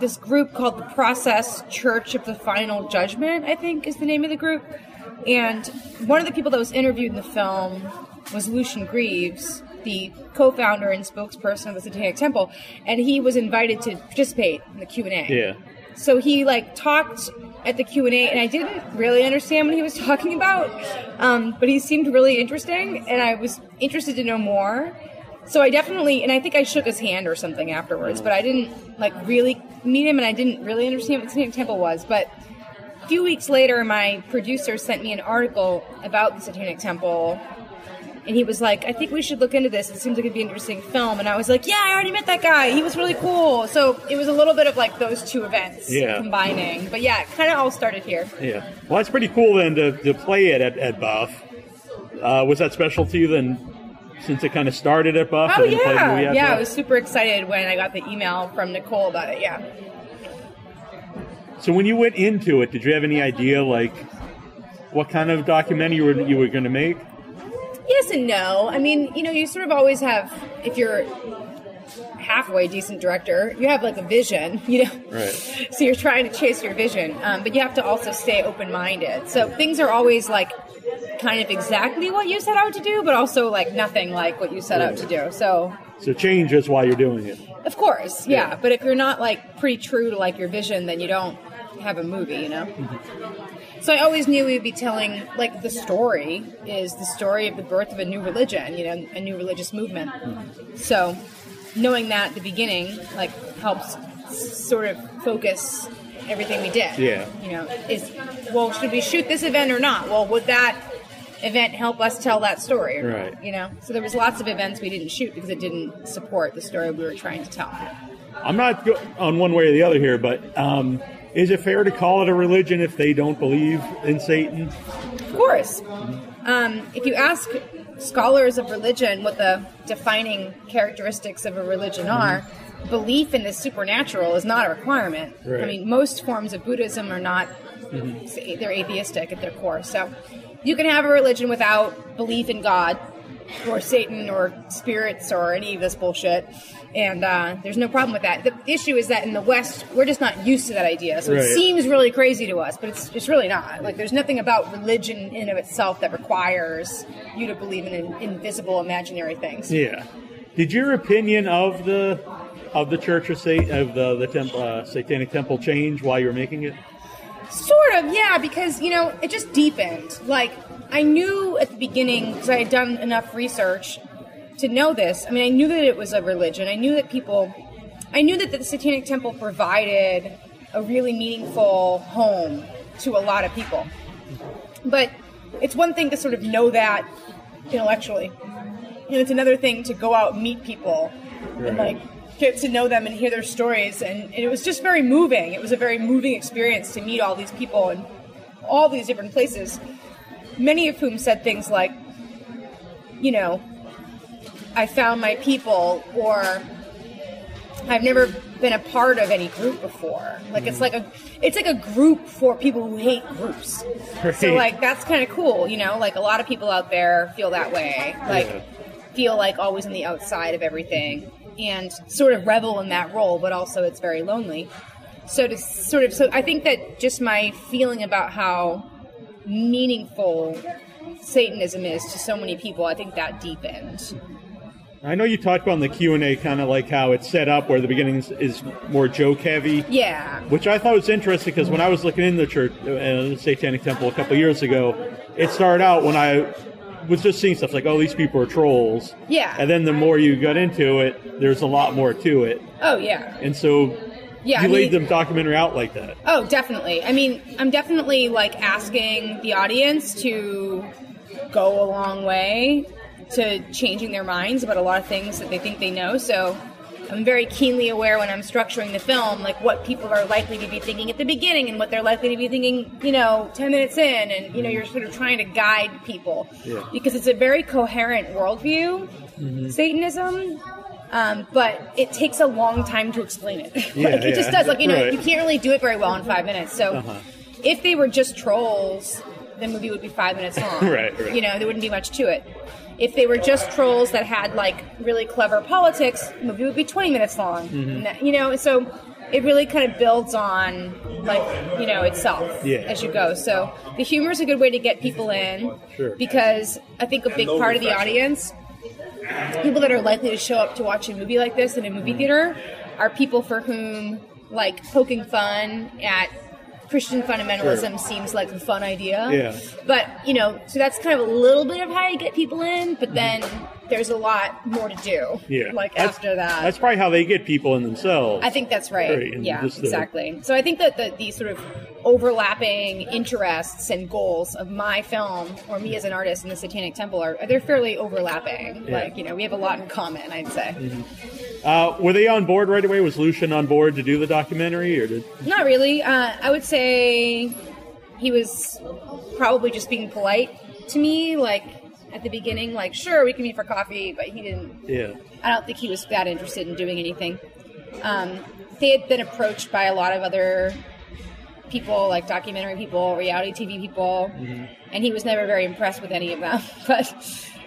this group called the Process Church of the Final Judgment. I think is the name of the group. And one of the people that was interviewed in the film was Lucien Greaves, the co-founder and spokesperson of the Satanic Temple, and he was invited to participate in the Q and A. Yeah. So he like talked at the Q and A, and I didn't really understand what he was talking about, um, but he seemed really interesting, and I was interested to know more. So I definitely, and I think I shook his hand or something afterwards, but I didn't like really meet him, and I didn't really understand what Satanic Temple was. But a few weeks later, my producer sent me an article about the Satanic Temple. And he was like, I think we should look into this. It seems like it'd be an interesting film. And I was like, Yeah, I already met that guy. He was really cool. So it was a little bit of like those two events Yeah. combining. But yeah, it kind of all started here. Yeah. Well, that's pretty cool then to, to play it at, at Buff. Uh, was that special to you then, since it kind of started at Buff? Oh yeah, yeah. I was super excited when I got the email from Nicole about it. Yeah. So when you went into it, did you have any idea like what kind of documentary you were you were going to make? Yes and no. I mean, you know, you sort of always have if you're halfway decent director, you have like a vision, you know. Right. So you're trying to chase your vision, um, but you have to also stay open minded. So things are always like kind of exactly what you set out to do, but also like nothing like what you set out to do. So So change is while you're doing it. of course, yeah. Yeah. But if you're not like pretty true to like your vision, then you don't have a movie, you know. So I always knew we'd be telling like the story is the story of the birth of a new religion, you know, a new religious movement. So knowing that at the beginning like helps sort of focus everything we did. Yeah. You know, is well, should we shoot this event or not? Well, would that event help us tell that story. Right. You know, so there was lots of events we didn't shoot because it didn't support the story we were trying to tell. I'm not go- on one way or the other here, but um, is it fair to call it a religion if they don't believe in Satan? Of course. Um, if you ask scholars of religion what the defining characteristics of a religion mm-hmm. are, belief in the supernatural is not a requirement. I mean, most forms of Buddhism are not, mm-hmm. they're atheistic at their core. So you can have a religion without belief in God or Satan or spirits or any of this bullshit. And uh, there's no problem with that. The issue is that in the West, we're just not used to that idea. So Right. it seems really crazy to us, but it's, it's really not. Like, there's nothing about religion in of itself that requires you to believe in in- invisible, imaginary things. Yeah. Did your opinion of the of the Church of Satan of the the temp, uh, Satanic Temple change while you were making it? Sort of, yeah, because, you know, it just deepened. Like, I knew at the beginning, because I had done enough research to know this. I mean, I knew that it was a religion. I knew that people, I knew that the Satanic Temple provided a really meaningful home to a lot of people. But it's one thing to sort of know that intellectually, and it's another thing to go out and meet people and, like, get to know them and hear their stories. And, and it was just very moving. It was a very moving experience to meet all these people in all these different places, many of whom said things like, you know, I found my people, or I've never been a part of any group before. Like it's hmm. like a it's like a group for people who hate groups. So like that's kind of cool, you know. Like a lot of people out there feel that way. Like feel like always on the outside of everything and sort of revel in that role, but also it's very lonely. So to sort of so I think that just my feeling about how meaningful Satanism is to so many people, I think that deepened. I know you talked about in the Q and A kind of like how it's set up where the beginning is, is more joke heavy. Yeah. Which I thought was interesting because when I was looking in the church, uh, the Satanic Temple a couple years ago, it started out when I was just seeing stuff like, oh, these people are trolls. Yeah. And then the more you got into it, there's a lot more to it. Oh yeah. And so Yeah, you I laid mean- the documentary out like that. Oh, definitely. I mean, I'm definitely like asking the audience to go a long way to changing their minds about a lot of things that they think they know. So I'm very keenly aware when I'm structuring the film, like what people are likely to be thinking at the beginning and what they're likely to be thinking, you know, 10 minutes in. And, you know, you're sort of trying to guide people. Yeah. Because it's a very coherent worldview, mm-hmm. Satanism. Um, but it takes a long time to explain it. Yeah, like, it just does. Like, you know, Right. you can't really do it very well in five minutes. So Uh-huh. if they were just trolls, the movie would be five minutes long. Right, right. You know, there wouldn't be much to it. If they were just trolls that had like really clever politics, the movie would be 20 minutes long. Mm-hmm. That- you know, so it really kind of builds on like, you know, itself Yeah. as you go. So the humor is a good way to get people in Sure. because I think a big part of the audience people that are likely to show up to watch a movie like this in a movie theater are people for whom like poking fun at Christian fundamentalism seems like a fun idea. Yeah. But, you know, so that's kind of a little bit of how you get people in, but then there's a lot more to do. Yeah. Like That's- after that. That's probably how they get people in themselves. I think that's right. Right, yeah, just the- exactly. So I think that the, the sort of overlapping interests and goals of my film or me as an artist in the Satanic Temple are they're fairly overlapping. Yeah. Like you know, we have a lot in common. I'd say. Uh, were they on board right away? Was Lucien on board to do the documentary, or did? Not really. Uh, I would say he was probably just being polite to me, like at the beginning, like sure we can meet for coffee, but he didn't. Yeah. I don't think he was that interested in doing anything. Um, they had been approached by a lot of other people, like documentary people, reality TV people, and he was never very impressed with any of them. But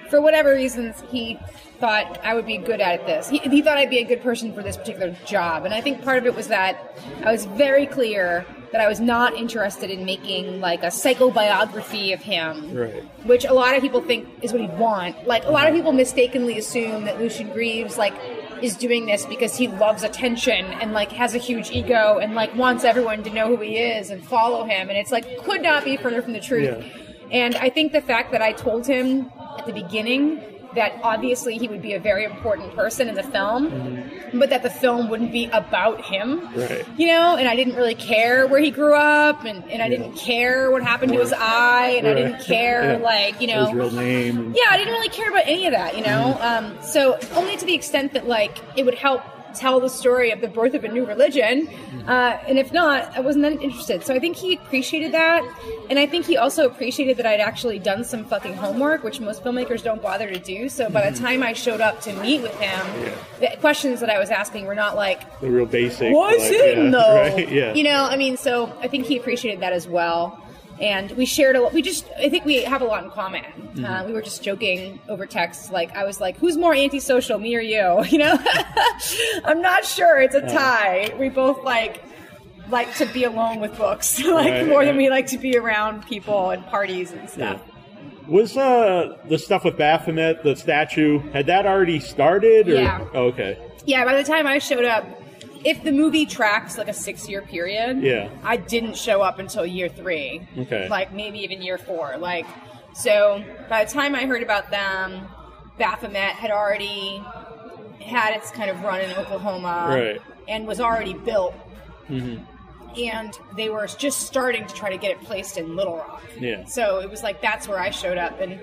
for whatever reasons, he thought I would be good at this. He, he thought I'd be a good person for this particular job, and I think part of it was that I was very clear that I was not interested in making like a psychobiography of him Right. which a lot of people think is what he'd want. Like a lot of people mistakenly assume that Lucien Greaves like is doing this because he loves attention and like has a huge ego and like wants everyone to know who he is and follow him and it's like could not be further from the truth. Yeah. And I think the fact that I told him at the beginning that obviously he would be a very important person in the film mm-hmm. But that the film wouldn't be about him. Right. You know, and I didn't really care where he grew up, and, and I didn't care what happened to his eye, and I didn't care, Yeah. like, you know. His real name. Yeah, I didn't really care about any of that, you know. Mm-hmm. Um, so only to the extent that like it would help tell the story of the birth of a new religion, Mm-hmm. uh, and if not, I wasn't that interested. So I think he appreciated that, and I think he also appreciated that I'd actually done some fucking homework, which most filmmakers don't bother to do. So by the Mm-hmm. time I showed up to meet with him, the questions that I was asking were not like, The real basic. What's like, in yeah, though? Right? Yeah. You know, I mean, so I think he appreciated that as well. And we shared a lot. We just, I think we have a lot in common. Mm-hmm. Uh, we were just joking over text. Like, I was like, who's more antisocial, me or you? You know? I'm not sure. It's a tie. We both like, like to be alone with books, like Right, more than we like to be around people and parties and stuff. Yeah. Was uh, the stuff with Baphomet, the statue, had that already started? Or? Yeah. Oh, okay. Yeah, by the time I showed up, if the movie tracks like a six year period, Yeah. I didn't show up until year three. Okay. Like maybe even year four. Like so by the time I heard about them, Baphomet had already had its kind of run in Oklahoma Right. and was already built. Mhm. And they were just starting to try to get it placed in Little Rock. Yeah. So it was like that's where I showed up, and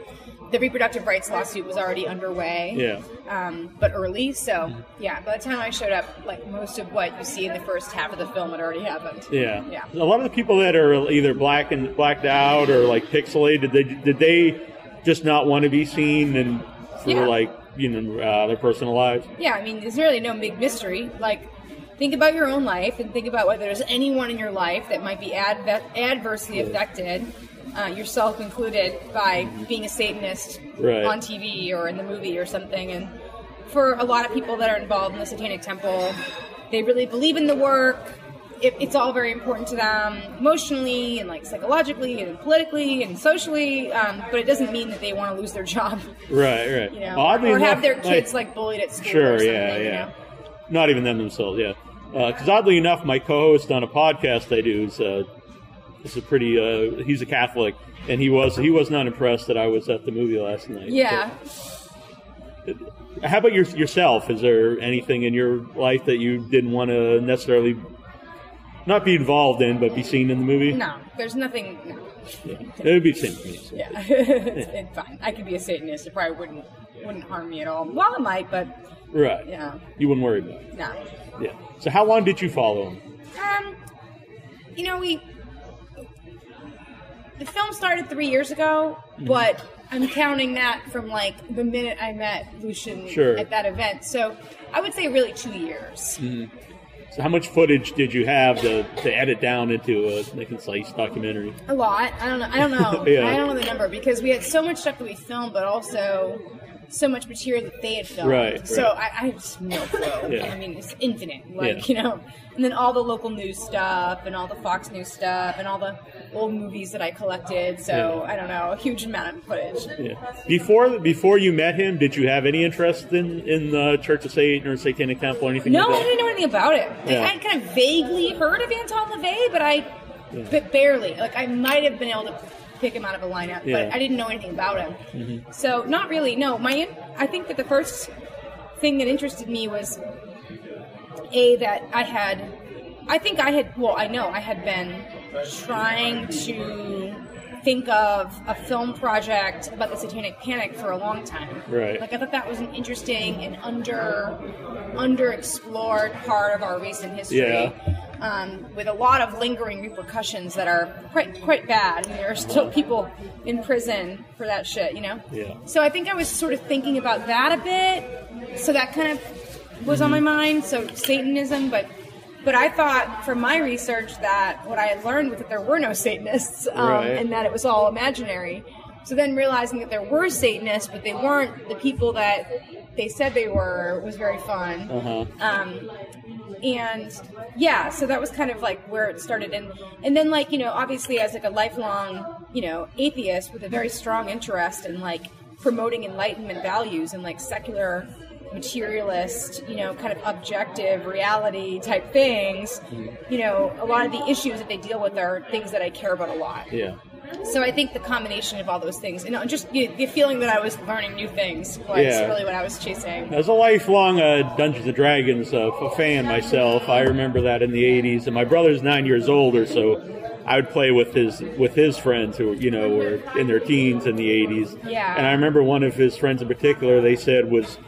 the reproductive rights lawsuit was already underway Yeah. um, but early. So yeah, by the time I showed up, like most of what you see in the first half of the film had already happened. Yeah. Yeah. A lot of the people that are either black and blacked out or like pixelated, did they did they just not want to be seen and for Yeah. like you know uh, their personal lives? Yeah, I mean, there's really no big mystery. Like, think about your own life and think about whether there's anyone in your life that might be adve- adversely affected, uh, yourself included, by being a Satanist Right. on TV or in the movie or something. And for a lot of people that are involved in the Satanic Temple, they really believe in the work. It, it's all very important to them emotionally and like psychologically and politically and socially, um, but it doesn't mean that they want to lose their job, Right. Right. you know, Oddly or enough, have their kids like bullied at school. Sure, or something, yeah, you yeah. know? Not even them themselves, yeah. Because oddly enough, my co-host on a podcast I do is, uh, is a pretty. Uh, he's a Catholic, and he was he was not impressed that I was at the movie last night. Yeah. But how about your, yourself? Is there anything in your life that you didn't want to necessarily not be involved in, but be seen in the movie? No, there's nothing. No. Yeah. It would be the same for me. so. Yeah, it's, it's fine. I could be a Satanist. It probably wouldn't wouldn't harm me at all. Well, it might, but Right. yeah, You wouldn't worry about it. no. Yeah. So how long did you follow him? Um, you know, we the film started three years ago, Mm-hmm. but I'm counting that from like the minute I met Lucien Sure. at that event. So I would say really two years. So how much footage did you have to, to edit down into a, a concise documentary? A lot. I don't know. I don't know. Yeah. I don't know the number because we had so much stuff that we filmed, but also so much material that they had filmed. Right, So right. I, I have just no clue. Yeah. I mean, it's infinite. Like Yeah. you know, and then all the local news stuff, and all the Fox News stuff, and all the old movies that I collected. So Yeah. I don't know, a huge amount of footage. Yeah. Before before you met him, did you have any interest in in the Church of Satan or Satanic Temple or anything No, I like that? didn't know anything about it. Yeah. I had kind of vaguely heard of Anton LaVey, but I, but barely. Like I might have been able to pick him out of a lineup, Yeah. but I didn't know anything about him. Mm-hmm. So not really. No, my I think that the first thing that interested me was a that I had. I think I had. Well, I know I had been trying to think of a film project about the Satanic Panic for a long time. Right. Like I thought that was an interesting and under underexplored part of our recent history. Yeah. Um, with a lot of lingering repercussions that are quite quite bad. I mean, there are still people in prison for that shit, you know. Yeah. So I think I was sort of thinking about that a bit. So that kind of was on my mind. So Satanism, but but I thought from my research that what I had learned was that there were no Satanists, um, Right. and that it was all imaginary. So then realizing that there were Satanists, but they weren't the people that they said they were, was very fun. Uh-huh. Um, and yeah, so that was kind of like where it started, and and then like you know, obviously as like a lifelong you know atheist with a very strong interest in like promoting enlightenment values and like secular materialist, you know, kind of objective reality type things, you know, a lot of the issues that they deal with are things that I care about a lot. Yeah. so I think the combination of all those things, and just the, the feeling that I was learning new things was Yeah. really what I was chasing. As a lifelong uh, Dungeons and Dragons uh, fan myself, I remember that in the '80s, and my brother's nine years older, so I would play with his with his friends who you know were in their teens in the '80s. Yeah. And I remember one of his friends in particular. They said was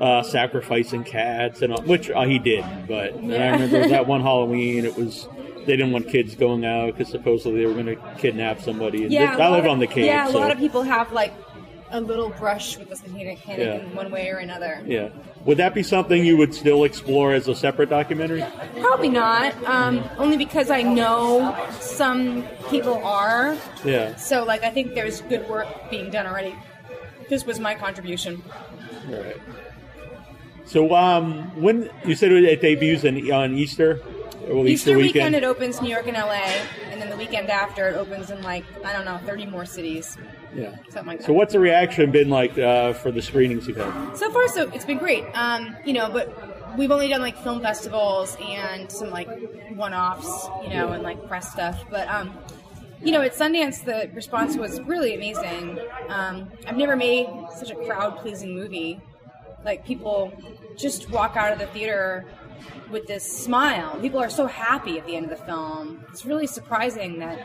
uh, sacrificing cats, and all, which uh, he did. But and I Yeah. remember that one Halloween, it was. They didn't want kids going out because supposedly they were going to kidnap somebody. And Yeah, this- a I live of- on the Cape. Yeah, a so, lot of people have like a little brush with the satanic panic Yeah. in one way or another. Yeah. Would that be something you would still explore as a separate documentary? Probably not, um, only because I know some people are. Yeah. So, like, I think there's good work being done already. This was my contribution. Right. So, um, when you said it debuts in, on Easter, or Easter weekend. it opens New York and LA, and then the weekend after it opens in like I don't know, 30 more cities, yeah. something like that. So, what's the reaction been like uh, for the screenings you've had? So far, so it's been great. Um, you know, but we've only done like film festivals and some like one-offs, you know, and like press stuff. But um, you know, at Sundance, the response was really amazing. Um, I've never made such a crowd-pleasing movie. Like people just walk out of the theater with this smile. People are so happy at the end of the film. It's really surprising that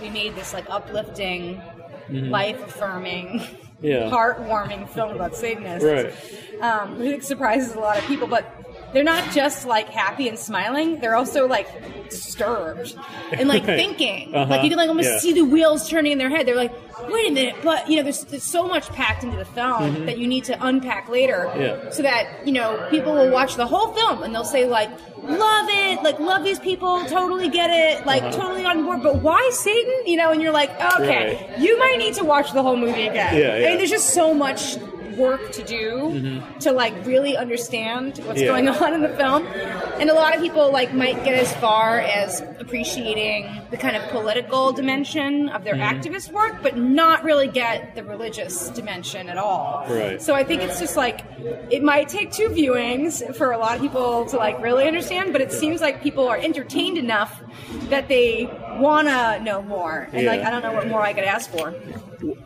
we made this like uplifting, life-affirming, Yeah. heartwarming film about Satanists Right. um, I think surprises a lot of people. But they're not just like happy and smiling; they're also like disturbed and like thinking. Uh-huh. Like you can like almost Yeah. see the wheels turning in their head. They're like, "Wait a minute!" But you know, there's, there's so much packed into the film that you need to unpack later, Mm-hmm. Yeah. so that you know people will watch the whole film and they'll say like, "Love it! Like love these people, totally get it, like Uh-huh. totally on board." But why Satan? You know, and you're like, "Okay, Right. you might need to watch the whole movie again." Yeah, I mean, there's just so much work to do to like really understand what's Mm-hmm. Yeah. going on in the film and a lot of people like might get as far as appreciating the kind of political dimension of their Mm-hmm. activist work but not really get the religious dimension at all Right. so i think it's just like it might take two viewings for a lot of people to like really understand but it seems like people are entertained enough that they want to know more and like i don't know what more i could ask for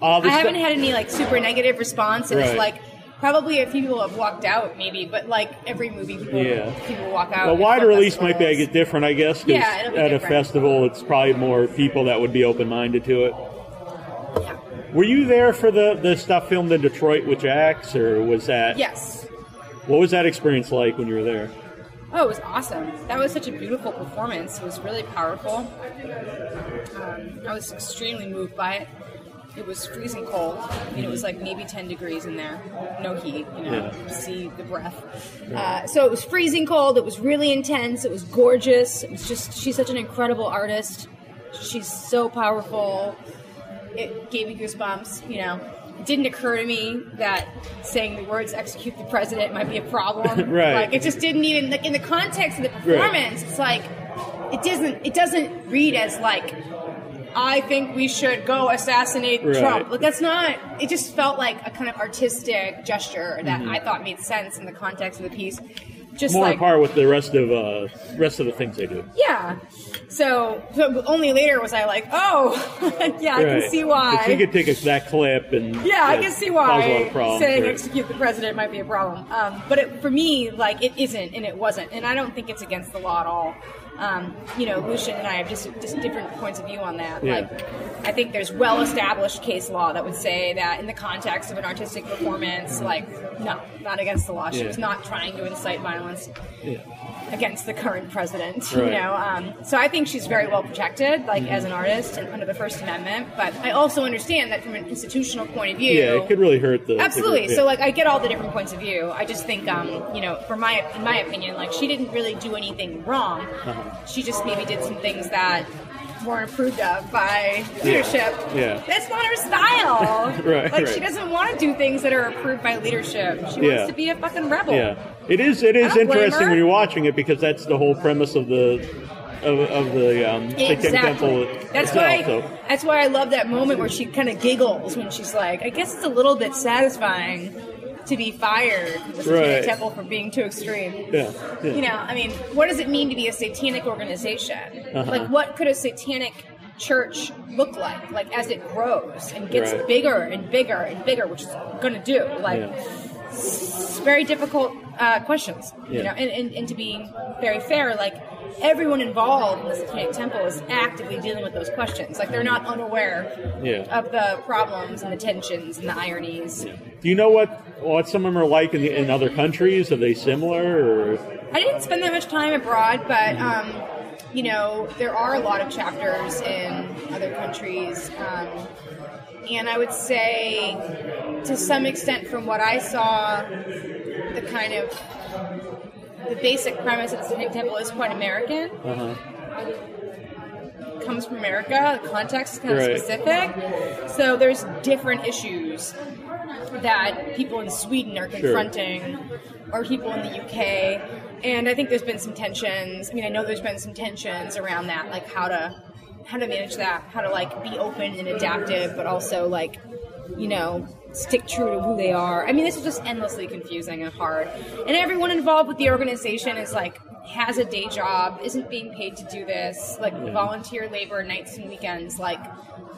I haven't had any like super negative response, and Right. like probably a few people have walked out, maybe, but like every movie, people Yeah. people walk out. A wider release might be like, different, I guess. Yeah, at a festival, it's probably more people that would be open-minded to it. Were you there for the, the stuff filmed in Detroit with Jex, or was that? Yes. What was that experience like when you were there? Oh, it was awesome. That was such a beautiful performance. It was really powerful. Um, I was extremely moved by it. It was freezing cold. I mean, it was like maybe 10 degrees in there. No heat, you know, Yeah. see the breath. Uh, so it was freezing cold. It was really intense. It was gorgeous. It was just, she's such an incredible artist. She's so powerful. It gave me goosebumps, you know. It didn't occur to me that saying the words execute the president might be a problem. Right. Like, it just didn't even, like, in the context of the performance, it's like, it doesn't, it doesn't read as like, I think we should go assassinate Right. Trump. Like that's not. It just felt like a kind of artistic gesture that Mm-hmm. I thought made sense in the context of the piece. Just More like on par with the rest of uh, rest of the things they do. yeah. So, so only later was I like, oh, yeah, I Right. can see why. But you could take us that clip and Yeah, I can see cause a lot why problems, saying right. execute the president might be a problem. Um, but it, for me, like it isn't, and it wasn't, and I don't think it's against the law at all. Um, you know, Lucien and I have just just different points of view on that. Yeah. Like, I think there's well-established case law that would say that in the context of an artistic performance, like, no, not against the law. She Yeah. was not trying to incite violence Yeah. Against the current president. You know, um, so I think she's very well protected, like Mm-hmm. as an artist and under the First Amendment. But I also understand that from an institutional point of view, Yeah, it could really hurt the. the Absolutely. group, So like I get all the different points of view. I just think um, you know, for my in my opinion, like she didn't really do anything wrong. Uh-huh. She just maybe did some things that weren't approved of by leadership. Yeah. That's not her style. Right, Like she doesn't want to do things that are approved by leadership. She Yeah. wants to be a fucking rebel. Yeah, it is. It is I don't blame interesting when you're watching it because that's the whole premise of the of, of the um, Satanic Temple Exactly. That's itself. why. so. That's why I love that moment where she kind of giggles when she's like, "I guess it's a little bit satisfying to be fired Right. Temple for being too extreme." Yeah, yeah. You know, I mean, what does it mean to be a satanic organization? Uh-huh. Like, what could a satanic church look like? Like as it grows and gets Right. bigger and bigger and bigger, which is going to do. Like Yeah. very difficult uh, questions, you Yeah. know. And, and, and to be very fair, like everyone involved in the Satanic Temple is actively dealing with those questions. Like they're not unaware Yeah. of the problems and the tensions and the ironies. Do you know what what some of them are like in, the, in other countries? Are they similar? Or I didn't spend that much time abroad, but um, you know there are a lot of chapters in other countries, um, and I would say, to some extent, from what I saw, the kind of the basic premise of the Temple is quite American. uh-huh. Comes from America. The context is kind of Right. specific, so there's different issues that people in Sweden are confronting, or people in the UK. And I think there's been some tensions. I mean, I know there's been some tensions around that, like how to how to manage that, how to like be open and adaptive, but also like you know stick true to who they are. I mean, this is just endlessly confusing and hard. And everyone involved with the organization is like has a day job, isn't being paid to do this, like volunteer labor nights and weekends, like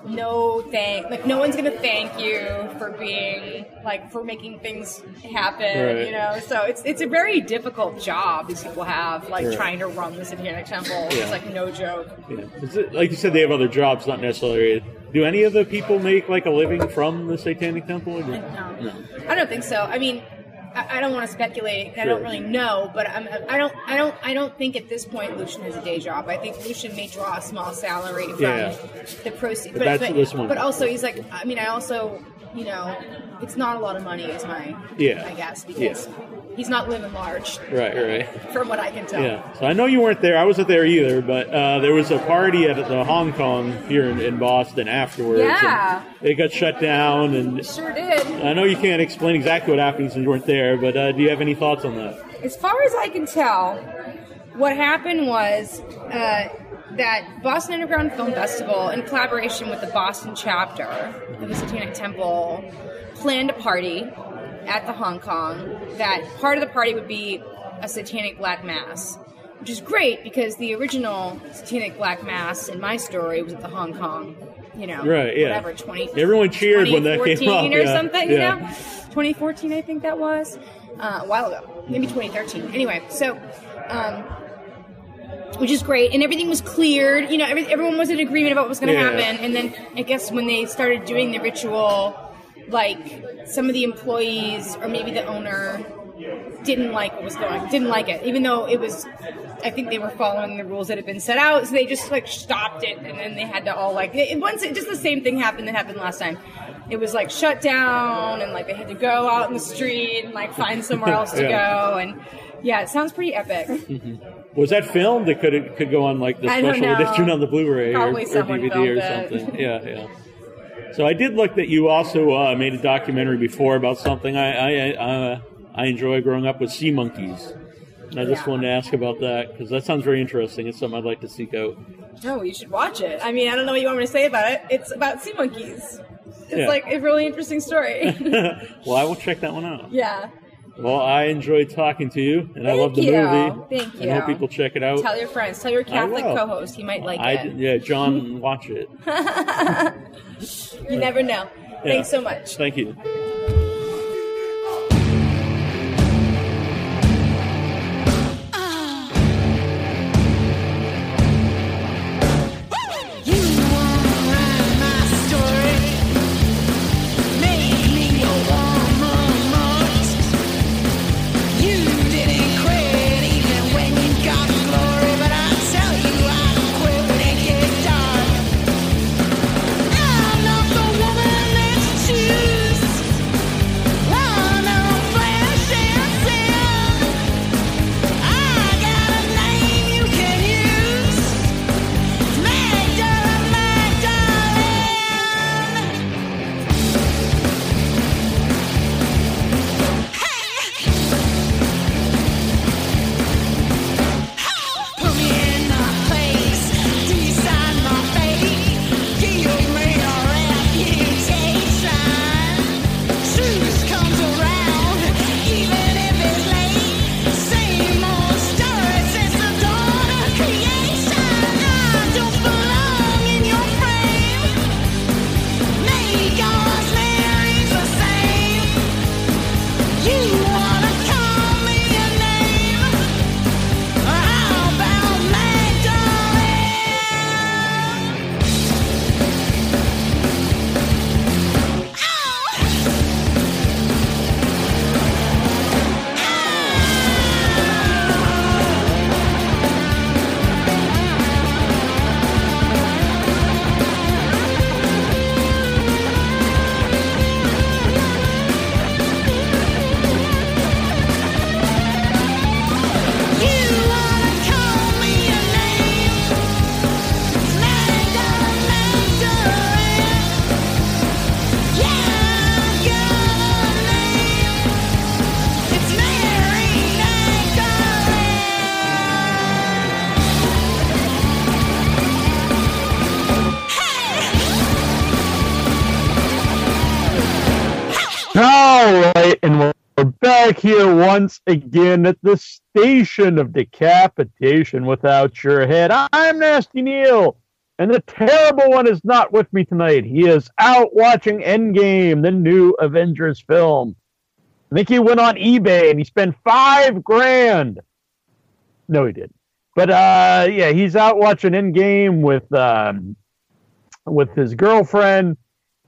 no thank like no one's gonna thank you for being like for making things happen Right. you know so it's it's a very difficult job these people have like Right. trying to run the satanic temple Yeah. it's like no joke Yeah. Is it, like you said, they have other jobs, not necessarily. Do any of the people make like a living from the Satanic Temple? Or no. No. i don't think so i mean I I don't want to speculate. I don't really know, but I'm, I don't. I don't. I don't think at this point Lucien has a day job. I think Lucien may draw a small salary from Yeah. the proceeds. But this. But also, he's like. I mean, I also, you know, it's not a lot of money. Is my. Yeah. I guess because he's not living large, Right, right. from what I can tell. Yeah. So I know you weren't there. I wasn't there either, but uh, there was a party at the Hong Kong here in, in Boston afterwards. Yeah. It got shut down, and Sure did. I know you can't explain exactly what happened since you weren't there, but uh, do you have any thoughts on that? As far as I can tell, what happened was uh, that Boston Underground Film Festival, in collaboration with the Boston chapter of the Satanic Temple, planned a party at the Hong Kong. That part of the party would be a Satanic Black Mass, which is great because the original Satanic Black Mass in my story was at the Hong Kong. You know, Right, yeah. whatever, 20, Everyone cheered when that came 2014 up, or yeah, something, yeah. you know? 2014, I think that was uh, a while ago, maybe 2013. Anyway, so um, which is great, and everything was cleared. You know, every, everyone was in agreement about what was going to Yeah. happen, and then I guess when they started doing the ritual, like some of the employees or maybe the owner didn't like what was going, didn't like it, even though it was. I think they were following the rules that had been set out, so they just like stopped it, and then they had to all like it, once it, just the same thing happened that happened last time. It was like shut down, and like they had to go out in the street and like find somewhere else to Yeah. go, and yeah, it sounds pretty epic. Mm-hmm. Was that filmed? It could it could go on like the I special edition on the Blu-ray or, Probably or someone DVD or filmed it. something. Yeah, yeah. So I did look that you also uh, made a documentary before about something I I uh, I enjoy growing up with sea monkeys. And I just Yeah. wanted to ask about that because that sounds very interesting. It's something I'd like to seek out. No, you should watch it. I mean, I don't know what you want me to say about it. It's about sea monkeys. It's Yeah. like a really interesting story. well, I will check that one out. yeah. Well, I enjoyed talking to you, and I love the you. movie. Thank And I hope people check it out. Tell your friends. Tell your Catholic co-host. He might like I it. yeah, John, watch it. You never know. Yeah. Thanks so much. Thank you. You back here once again at the station of decapitation without your head. I'm Nasty Neal, and the terrible one is not with me tonight. He is out watching Endgame, the new Avengers film. I think he went on eBay and he spent five grand. No, he didn't. But uh, yeah, he's out watching Endgame with um, with his girlfriend,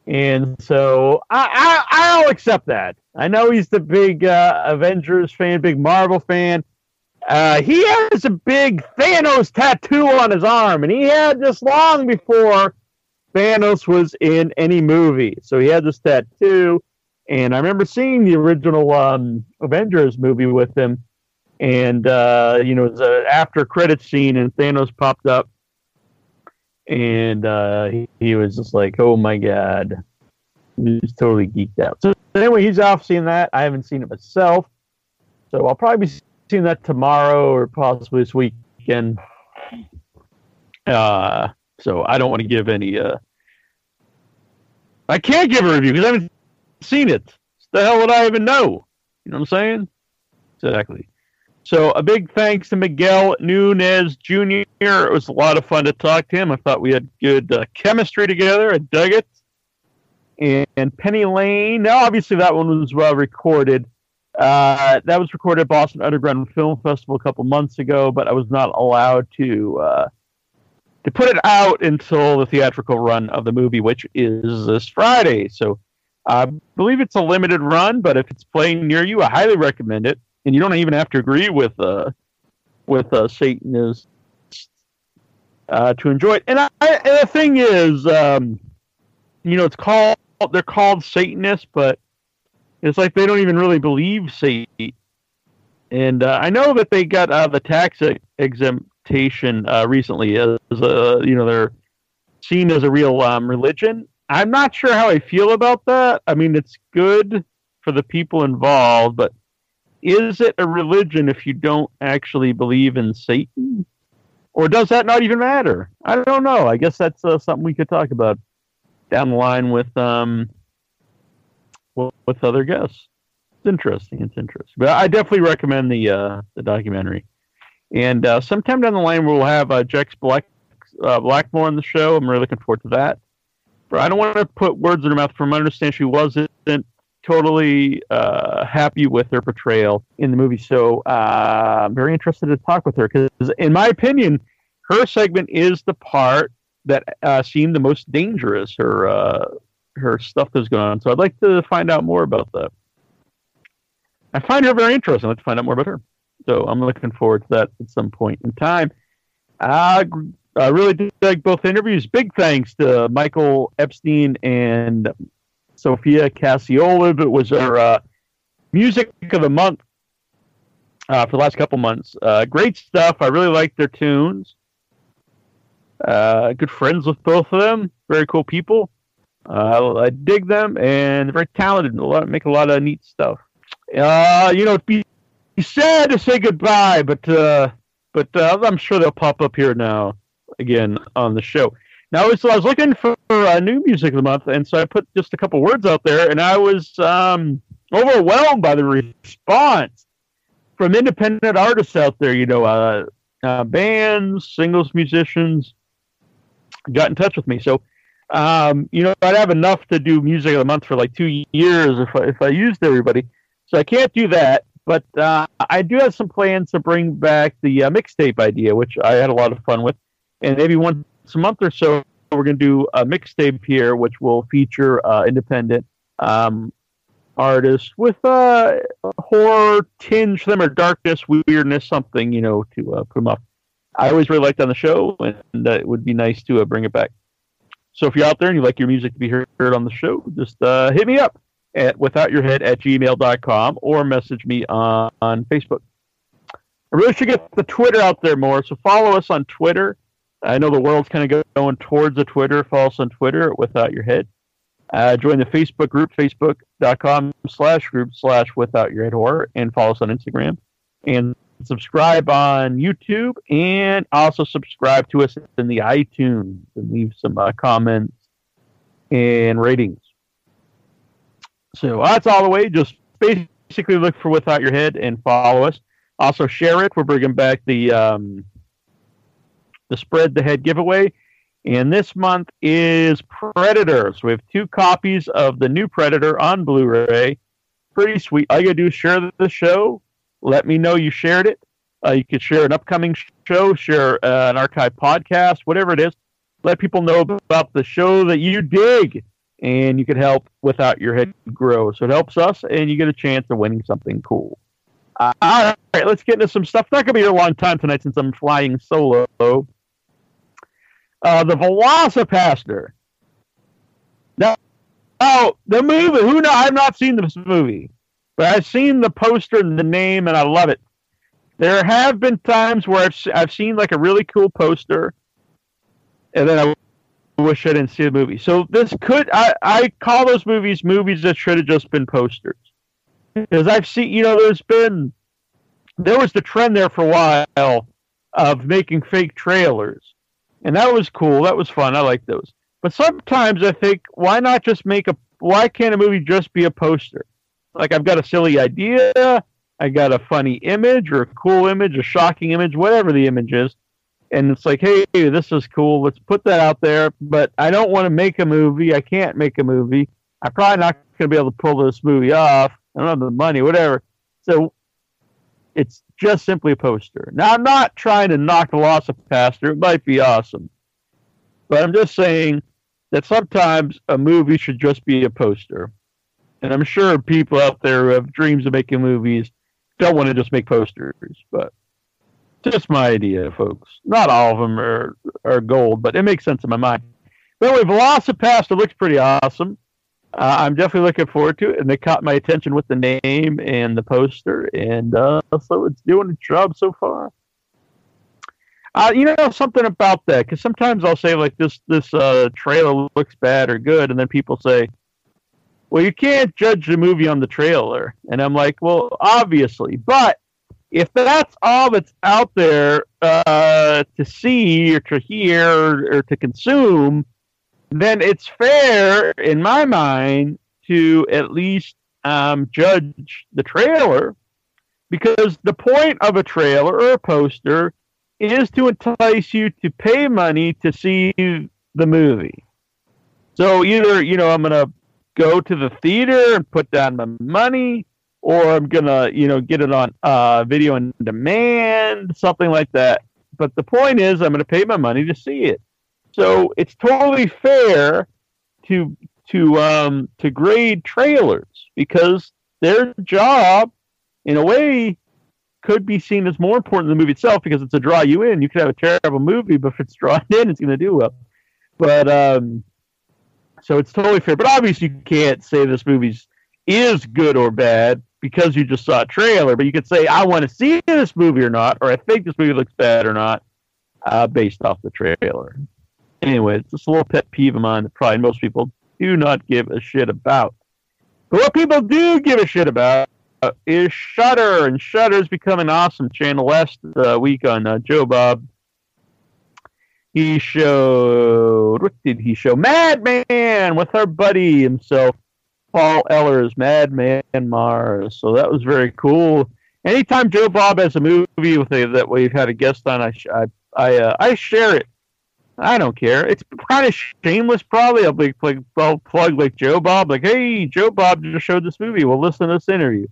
and so I, I I'll accept that. I know he's the big uh, Avengers fan, big Marvel fan. Uh, he has a big Thanos tattoo on his arm, and he had this long before Thanos was in any movie. So he had this tattoo, and I remember seeing the original um, Avengers movie with him, and uh, you know, it was an after credit scene, and Thanos popped up, and uh, he, he was just like, "Oh my god." He was totally geeked out. So anyway, he's off seeing that. I haven't seen it myself, so I'll probably be seeing that tomorrow or possibly this weekend. Uh, so I don't want to give any. Uh, I can't give a review because I haven't seen it. The hell would I even know? You know what I'm saying? Exactly. So a big thanks to Miguel Nunez Jr. It was a lot of fun to talk to him. I thought we had good uh, chemistry together. I dug it and Penny Lane. Now, obviously, that one was well recorded. Uh, that was recorded at Boston Underground Film Festival a couple months ago, but I was not allowed to uh, to put it out until the theatrical run of the movie, which is this Friday. So I believe it's a limited run, but if it's playing near you, I highly recommend it. And you don't even have to agree with uh, with uh, Satanist uh, to enjoy it. And, I, and the thing is, um, you know, it's called they're called Satanists, but it's like they don't even really believe Satan. And uh, I know that they got the tax ex- exemption uh, recently as a, you know, they're seen as a real um, religion. I'm not sure how I feel about that. I mean, it's good for the people involved, but is it a religion if you don't actually believe in Satan? Or does that not even matter? I don't know. I guess that's uh, something we could talk about down the line with um with other guests. It's interesting. It's interesting. But I definitely recommend the uh, the documentary. And uh, sometime down the line, we'll have uh, Jex Black uh, Blackmore on the show. I'm really looking forward to that. But I don't want to put words in her mouth. From my understanding, she wasn't totally uh, happy with her portrayal in the movie. So uh, I'm very interested to talk with her because, in my opinion, her segment is the part that uh, seemed the most dangerous. Her uh, her stuff that's going on. So I'd like to find out more about that. I find her very interesting. I'd like to find out more about her. So I'm looking forward to that at some point in time. Uh, I really did like both interviews. Big thanks to Michael Epstein and Sophia Cacciola. but was our uh, music of the month uh, for the last couple months. Uh, great stuff. I really like their tunes. Uh, good friends with both of them. Very cool people. Uh, I dig them, and very talented. A lot, make a lot of neat stuff. Uh, you know, it'd be sad to say goodbye, but but I'm sure they'll pop up here now again on the show. Now, so I was looking for uh, new music of the month, and so I put just a couple words out there, and I was um, overwhelmed by the response from independent artists out there. You know, uh, uh, bands, singles, musicians got in touch with me. So, um, you know, I'd have enough to do music of the month for like two years if I, if I used everybody. So I can't do that. But uh, I do have some plans to bring back the uh, mixtape idea, which I had a lot of fun with. And maybe once a month or so, we're going to do a mixtape here, which will feature uh, independent um, artists with uh, horror tinge to them or darkness, weirdness, something, you know, to uh, put them up. I always really liked on the show, and uh, it would be nice to uh, bring it back. So if you're out there and you like your music to be heard on the show, just uh, hit me up at withoutyourhead at gmail.com or message me on, on Facebook. I really should get the Twitter out there more, so follow us on Twitter. I know the world's kind of going towards the Twitter. Follow us on Twitter Without Your Head. Uh, join the Facebook group, facebook.com slash group slash Without Your Head Horror, and follow us on Instagram. And subscribe on YouTube, and also subscribe to us in the iTunes and leave some uh, comments and ratings. So that's all the way. Just basically look for Without Your Head and follow us. Also share it. We're bringing back the um, the spread the head giveaway. And this month is Predator. So we have two copies of the new Predator on Blu-ray. Pretty sweet. All you gotta do is share the show. Let me know you shared it. Uh, you could share an upcoming show, share uh, an archive podcast, whatever it is. Let people know about the show that you dig, and you can help without your head grow. So it helps us, and you get a chance of winning something cool. Uh, all right, let's get into some stuff. Not gonna be a long time tonight since I'm flying solo. Uh, the Velocipastor. Now, oh, the movie. Who know? I've not seen this movie, but I've seen the poster and the name, and I love it. There have been times where I've I've seen like a really cool poster, and then I wish I didn't see the movie. So this could I I call those movies movies that should have just been posters because I've seen you know there's been there was the trend there for a while of making fake trailers, and that was cool. That was fun. I like those. But sometimes I think, why not just make a? Why can't a movie just be a poster? Like I've got a silly idea, I got a funny image or a cool image, a shocking image, whatever the image is, and it's like, hey, this is cool. Let's put that out there. But I don't want to make a movie. I can't make a movie. I'm probably not going to be able to pull this movie off. I don't have the money, whatever. So it's just simply a poster. Now, I'm not trying to knock the Velocipastor. It might be awesome. But I'm just saying that sometimes a movie should just be a poster. And I'm sure people out there who have dreams of making movies don't want to just make posters. But just my idea, folks. Not all of them are, are gold, but it makes sense in my mind. But anyway, Velocipastor looks pretty awesome. Uh, I'm definitely looking forward to it, and they caught my attention with the name and the poster, and uh, so it's doing its job so far. Uh, you know something about that because sometimes I'll say like this this uh, trailer looks bad or good, and then people say, "Well, you can't judge the movie on the trailer," and I'm like, "Well, obviously, but if that's all that's out there uh, to see or to hear or, or to consume, then it's fair, in my mind, to at least um, judge the trailer because the point of a trailer or a poster is to entice you to pay money to see the movie. So either, you know, I'm going to go to the theater and put down my money or I'm going to, you know, get it on uh, video on demand, something like that. But the point is I'm going to pay my money to see it. So it's totally fair to to um, to grade trailers because their job, in a way, could be seen as more important than the movie itself because it's to draw you in. You could have a terrible movie, but if it's drawn in, it's going to do well. But um, so it's totally fair. But obviously, you can't say this movie's is good or bad because you just saw a trailer. But you could say I want to see this movie or not, or I think this movie looks bad or not, uh, based off the trailer. Anyway, it's just a little pet peeve of mine that probably most people do not give a shit about. But what people do give a shit about is Shudder, and Shudder's become an awesome channel. Last uh, week on uh, Joe Bob, he showed what did he show? Madman with our buddy himself, Paul Ehlers Madman Marz. So that was very cool. Anytime Joe Bob has a movie with a, that we've had a guest on, I I I, uh, I share it. I don't care. It's kind of shameless, probably. I'll be like, I'll plug like Joe Bob, like, hey, Joe Bob just showed this movie. Well, listen to this interview.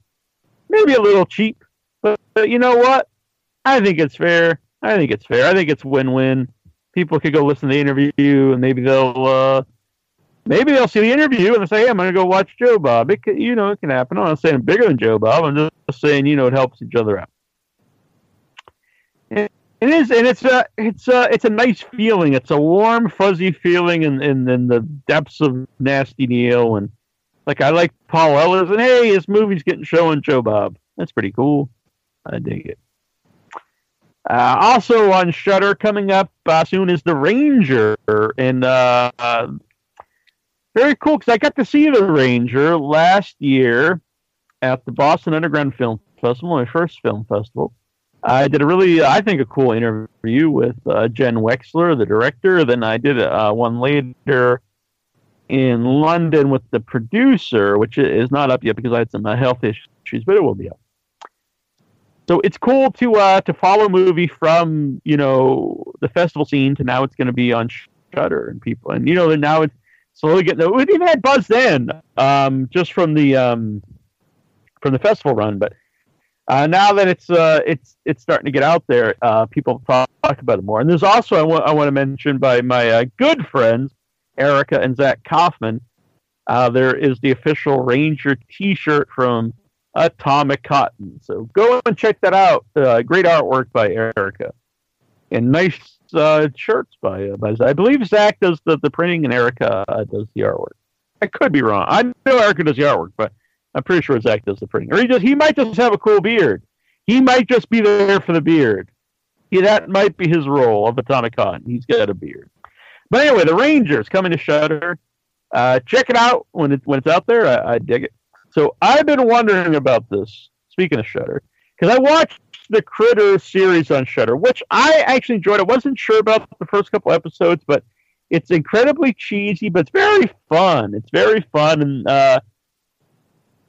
Maybe a little cheap, but, but you know what? I think it's fair. I think it's fair. I think it's win-win. People could go listen to the interview, and maybe they'll, uh, maybe they'll see the interview and they'll say, hey, I'm going to go watch Joe Bob. It could, you know, it can happen. I'm not saying bigger than Joe Bob. I'm just saying, you know, it helps each other out. And it is, and it's a, it's a, it's a nice feeling. It's a warm, fuzzy feeling in, in, in the depths of Nasty Neal, and like I like Paul Ehlers, and hey, his movie's getting shown Joe Bob. That's pretty cool. I dig it. Uh, also on Shudder coming up uh, soon is The Ranger, and uh, uh, very cool because I got to see The Ranger last year at the Boston Underground Film Festival, my first film festival. I did a really, I think, a cool interview with uh, Jenn Wexler, the director. Then I did uh, one later in London with the producer, which is not up yet because I had some uh, health issues, but it will be up. So it's cool to uh, to follow a movie from you know the festival scene to now it's going to be on Shudder and people and you know now it's slowly getting. We even had buzz then, um, just from the um, from the festival run, but uh, now that it's uh, it's it's starting to get out there, uh, people talk, talk about it more. And there's also I want I want to mention by my uh, good friends Erica and Zach Kaufman. Uh, there is the official Ranger T-shirt from Atomic Cotton. So go and check that out. Uh, great artwork by Erica, and nice shirts by by. I believe Zach does the, the printing and Erica does the artwork. I could be wrong. I know Erica does the artwork, but I'm pretty sure Zach does the printing. Or he just he might just have a cool beard. He might just be there for the beard. He, that might be his role of Atomic. He's got a beard. But anyway, the Rangers coming to Shudder. Uh, check it out when it when it's out there. I, I dig it. So I've been wondering about this. Speaking of Shudder, because I watched the Critter series on Shudder, which I actually enjoyed. I wasn't sure about the first couple episodes, but it's incredibly cheesy, but it's very fun. It's very fun, and uh,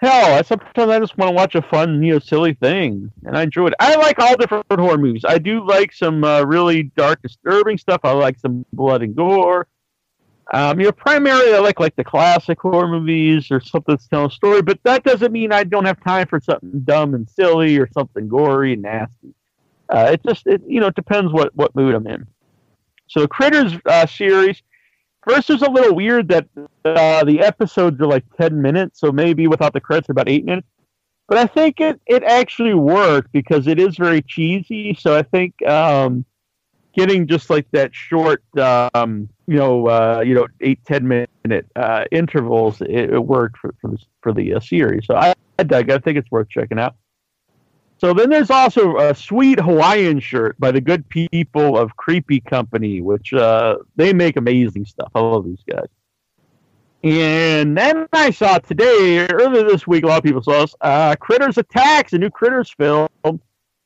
hell, I sometimes I just want to watch a fun, you know, silly thing, and I enjoy it. I like all different horror movies. I do like some uh, really dark, disturbing stuff. I like some blood and gore. Um, you know, primarily I like like the classic horror movies or something that's telling a story, but that doesn't mean I don't have time for something dumb and silly or something gory and nasty. Uh, it just it you know it depends what what mood I'm in. So the Critters uh, series, first is a little weird that uh, the episodes are like ten minutes, so maybe without the credits, about eight minutes. But I think it it actually worked because it is very cheesy. So I think um, getting just like that short, um, you know, uh, you know, eight ten minute uh, intervals, it, it worked for for the, for the uh, series. So I, I dug. I think it's worth checking out. So then there's also a sweet Hawaiian shirt by the good people of Creepy Company, which uh, they make amazing stuff. I love these guys. And then I saw today, earlier this week, a lot of people saw this, uh, Critters Attacks, a new Critters film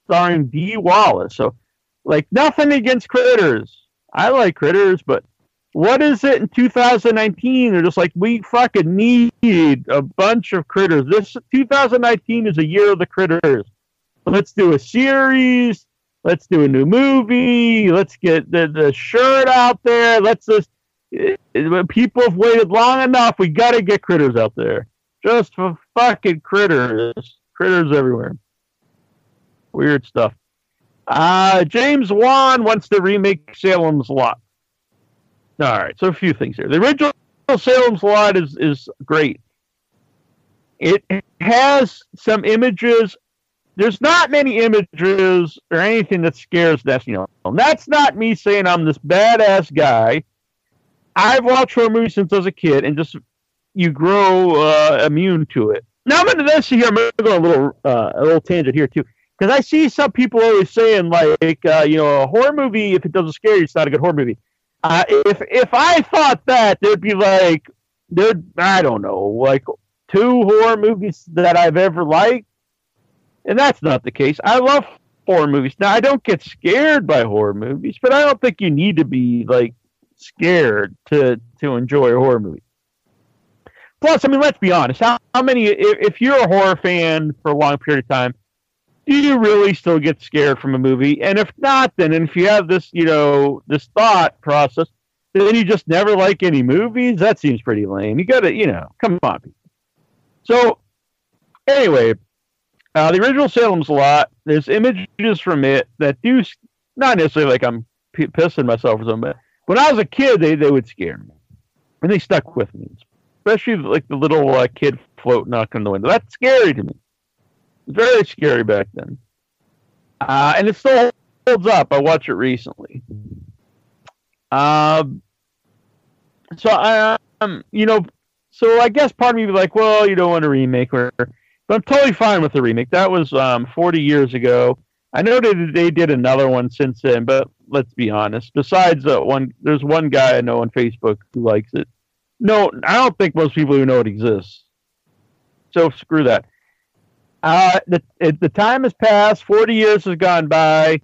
starring Dee Wallace. So, like, nothing against Critters. I like Critters, but what is it in 2019? They're just like, we fucking need a bunch of Critters. This 2019 is a year of the Critters. Let's do a series. Let's do a new movie. Let's get the, the shirt out there. Let's just people have waited long enough. We got to get critters out there. Just for fucking critters. Critters everywhere. Weird stuff. Uh, James Wan wants to remake Salem's Lot. All right, so a few things here. The original Salem's Lot is is great. It has some images. There's not many images or anything that scares Destiny. And that's not me saying I'm this badass guy. I've watched horror movies since I was a kid, and just you grow uh, immune to it. Now I'm into this here. I'm going to go a little uh, a little tangent here too, because I see some people always saying like, uh, you know, a horror movie if it doesn't scare you, it's not a good horror movie. If if I thought that, there'd be like there I don't know, like two horror movies that I've ever liked, and that's not the case. I love horror movies. Now I don't get scared by horror movies, but I don't think you need to be like scared to to enjoy a horror movie. Plus, I mean, let's be honest. How, how many? If, if you're a horror fan for a long period of time, do you really still get scared from a movie? And if not, then and if you have this, you know, this thought process, then you just never like any movies. That seems pretty lame. You got to, you know, come on. So, anyway, uh, the original Salem's Lot. There's images from it that do not necessarily like I'm p- pissing myself or something, but when I was a kid, they, they would scare me, and they stuck with me. Especially like the little uh, kid float knocking on the window. That's scary to me. Very scary back then, uh, and it still holds up. I watched it recently. Um, so I, um, you know, so I guess part of me would be like, well, you don't want to remake, or, but I'm totally fine with the remake. That was um 40 years ago. I know that they did another one since then, but let's be honest. Besides uh, one, there's one guy I know on Facebook who likes it. No, I don't think most people even know it exists. So screw that. Uh, the it, the time has passed. Forty years has gone by.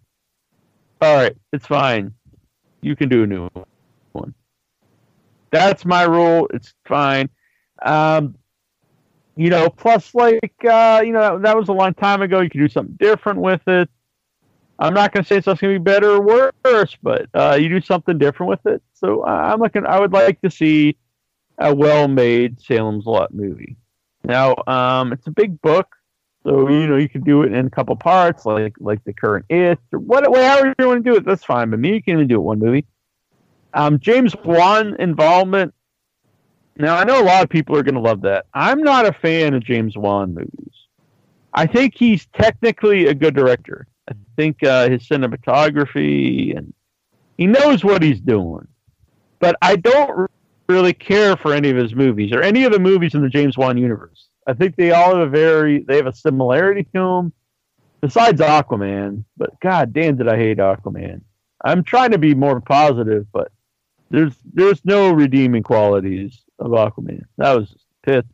All right, it's fine. You can do a new one. That's my rule. It's fine. Um, you know, plus like uh, you know that was a long time ago. You could do something different with it. I'm not going to say it's going to be better or worse, but uh, you do something different with it. So I'm looking. I would like to see a well-made Salem's Lot movie. Now, um, it's a big book, so you know you can do it in a couple parts, like like the current It or what, however you want to do it. That's fine. But me, you can even do it one movie. Um, James Wan involvement. Now I know a lot of people are going to love that. I'm not a fan of James Wan movies. I think he's technically a good director. I think uh, his cinematography and he knows what he's doing. But I don't really care for any of his movies or any of the movies in the James Wan universe. I think they all have a very they have a similarity to them. Besides Aquaman, but god damn did I hate Aquaman. I'm trying to be more positive, but there's there's no redeeming qualities of Aquaman. That was just pit.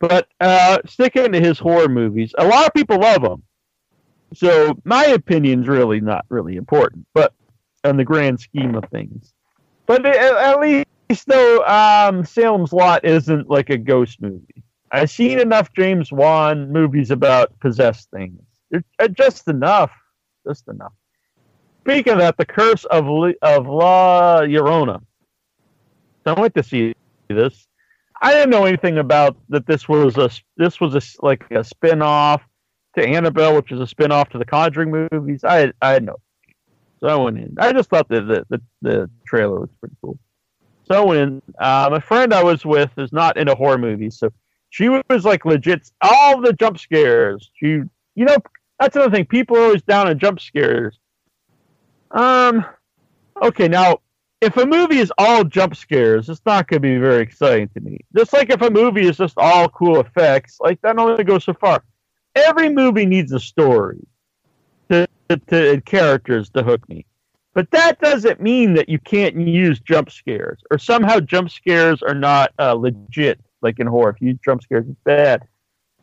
But uh, sticking to his horror movies, a lot of people love them. So my opinion's really not really important, but on the grand scheme of things. But at, at least though, um, Salem's Lot isn't like a ghost movie. I've seen enough James Wan movies about possessed things. Uh, just enough, just enough. Speaking of that, the Curse of of La Llorona. So I went to see this. I didn't know anything about that. This was a this was a like a spin off to Annabelle, which is a spin off to the Conjuring movies. I I had no. So I went in. I just thought that the, the the trailer was pretty cool. So I went in. Uh, my friend I was with is not into horror movies, so she was like legit. All the jump scares. She, you know, that's another thing. People are always down on jump scares. Um, okay, now if a movie is all jump scares, it's not going to be very exciting to me. Just like if a movie is just all cool effects, like that only goes so far. Every movie needs a story to, to, and characters to hook me. But that doesn't mean that you can't use jump scares or somehow jump scares are not uh, legit, like in horror. If you use jump scares, it's bad.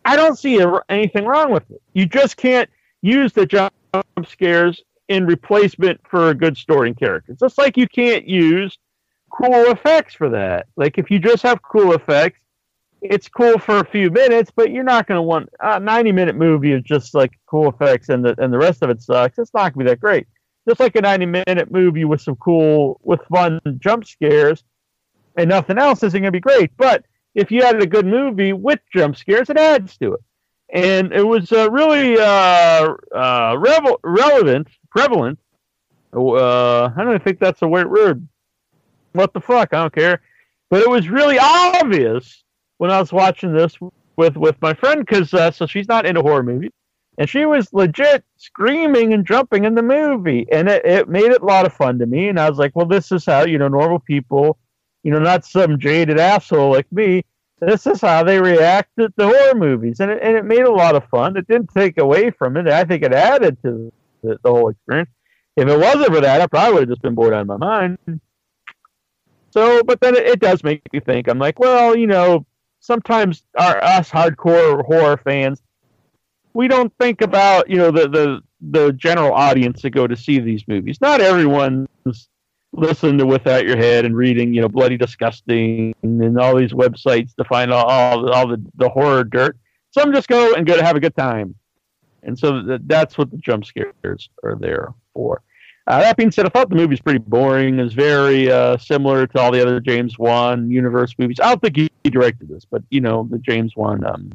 I don't see anything wrong with it. You just can't use the jump scares in replacement for a good story and characters. Just like you can't use cool effects for that. Like if you just have cool effects, it's cool for a few minutes, but you're not going to want a 90 minute movie of just like cool effects and the and the rest of it sucks. It's not going to be that great. Just like a 90 minute movie with some cool, with fun jump scares and nothing else isn't going to be great. But if you had a good movie with jump scares, it adds to it. And it was uh, really uh, uh, revel- relevant, prevalent. Uh, I don't think that's a weird word. What the fuck? I don't care. But it was really obvious when I was watching this with with my friend because uh, so she's not into horror movies, and she was legit screaming and jumping in the movie, and it, it made it a lot of fun to me. And I was like, well, this is how you know normal people, you know, not some jaded asshole like me. This is how they react to the horror movies, and it, and it made a lot of fun. It didn't take away from it. I think it added to the, the whole experience. If it wasn't for that, I probably would have just been bored out of my mind. So, but then it, it does make me think. I'm like, well, you know, sometimes our us hardcore horror fans, we don't think about you know the the the general audience that go to see these movies. Not everyone's listening to Without Your Head and reading you know Bloody Disgusting and all these websites to find all all, all the the horror dirt. Some just go and go to have a good time, and so th- that's what the jump scares are there for. Uh, that being said, I thought the movie's pretty boring. It's very uh, similar to all the other James Wan universe movies. I don't think he, directed this, but you know the James Wan. Um,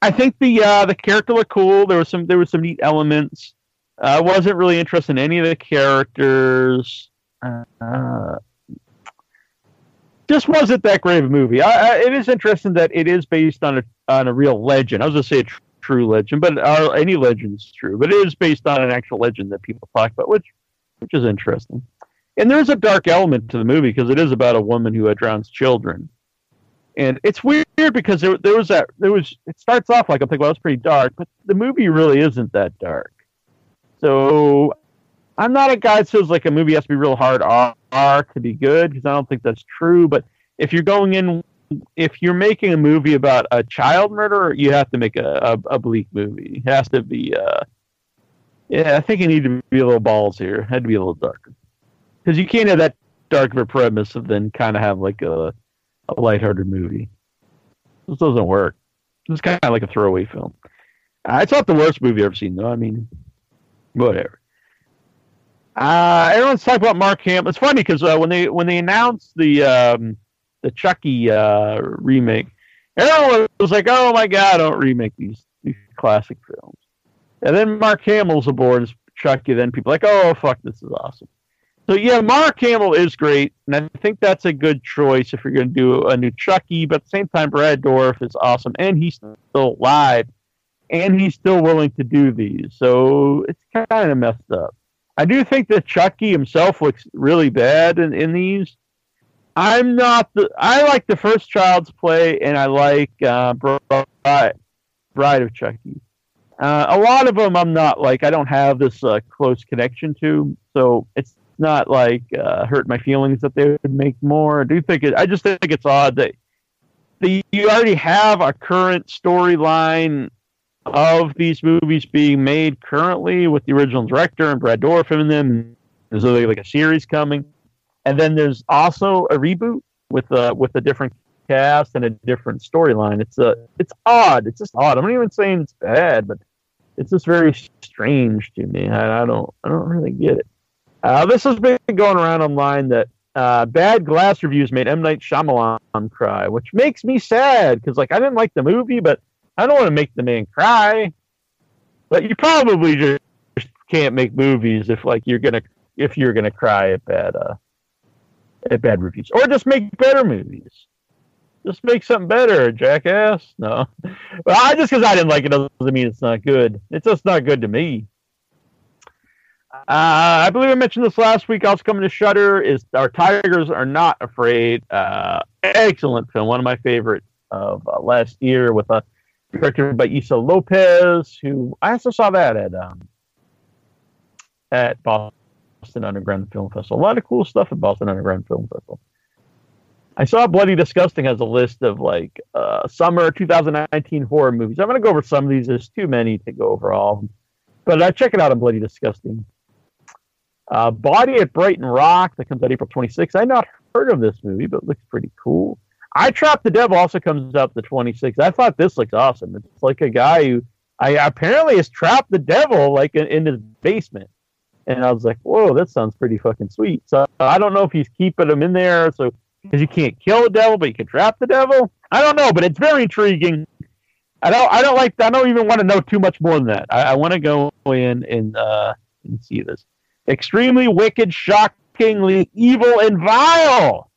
I think the uh, the character looked cool. There was some there was some neat elements. Uh, I wasn't really interested in any of the characters. Uh, just wasn't that great of a movie. I, I, it is interesting that it is based on a on a real legend. I was gonna say a true legend, but uh, any legend is true. But it is based on an actual legend that people talk about, which which is interesting. And there is a dark element to the movie because it is about a woman who uh, drowns children. And it's weird because there, there was that there was it starts off like I'm thinking well it's pretty dark, but the movie really isn't that dark. So I'm not a guy that says like a movie has to be real hard R, R to be good because I don't think that's true. But if you're going in, if you're making a movie about a child murderer, you have to make a, a, a bleak movie. It has to be. Uh, yeah, I think you need to be a little balls here. It had to be a little darker because you can't have that dark of a premise and then kind of have like a a lighthearted movie. This doesn't work. It's kind of like a throwaway film. It's not the worst movie I've ever seen, though. I mean, whatever. Uh, everyone's talking about Mark Hamill. It's funny because uh, when they when they announced the um, the Chucky uh, remake, everyone was like, "Oh my god, don't remake these these classic films." And then Mark Hamill's aboard as Chucky. Then people like, "Oh fuck, this is awesome." So yeah, Mark Hamill is great, and I think that's a good choice if you're going to do a new Chucky. But at the same time, Brad Dourif is awesome, and he's still alive, and he's still willing to do these. So it's kind of messed up. I do think that Chucky himself looks really bad in, in these. I'm not the. I like the first Child's Play, and I like uh, Bride, Bride of Chucky. Uh, a lot of them I'm not like. I don't have this uh, close connection to, so it's not like uh, hurt my feelings that they would make more. I do think it. I just think it's odd that the, you already have a current storyline of these movies being made currently with the original director and Brad Dourif in them. There's like a series coming, and then there's also a reboot with a with a different cast and a different storyline. It's a it's odd. It's just odd. I'm not even saying it's bad, but it's just very strange to me. I, I don't I don't really get it. Uh, this has been going around online that uh, bad glass reviews made M Night Shyamalan cry, which makes me sad because like I didn't like the movie, but I don't want to make the man cry. But you probably just can't make movies if like you're gonna if you're gonna cry at bad uh, at bad reviews, or just make better movies. Just make something better, jackass. No, well, I just because I didn't like it doesn't mean it's not good. It's just not good to me. Uh, I believe I mentioned this last week. Also coming to Shudder is Our Tigers Are Not Afraid. Uh, excellent film, one of my favorites of uh, last year with a directed by Issa Lopez, who I also saw that at um, at Boston Underground Film Festival. A lot of cool stuff at Boston Underground Film Festival. I saw Bloody Disgusting has a list of like uh, summer 2019 horror movies. I'm going to go over some of these. There's too many to go over all, but uh, check it out on Bloody Disgusting. Uh, Body at Brighton Rock that comes out April 26th. I not heard of this movie, but it looks pretty cool. I Trap the Devil also comes up the 26th. I thought this looks awesome. It's like a guy who I apparently has trapped the devil like in, in his basement. And I was like, whoa, that sounds pretty fucking sweet. So I don't know if he's keeping him in there so because you can't kill the devil, but you can trap the devil. I don't know, but it's very intriguing. I don't I don't like I don't even want to know too much more than that. I, I want to go in and uh and see this. Extremely wicked, shockingly evil and vile.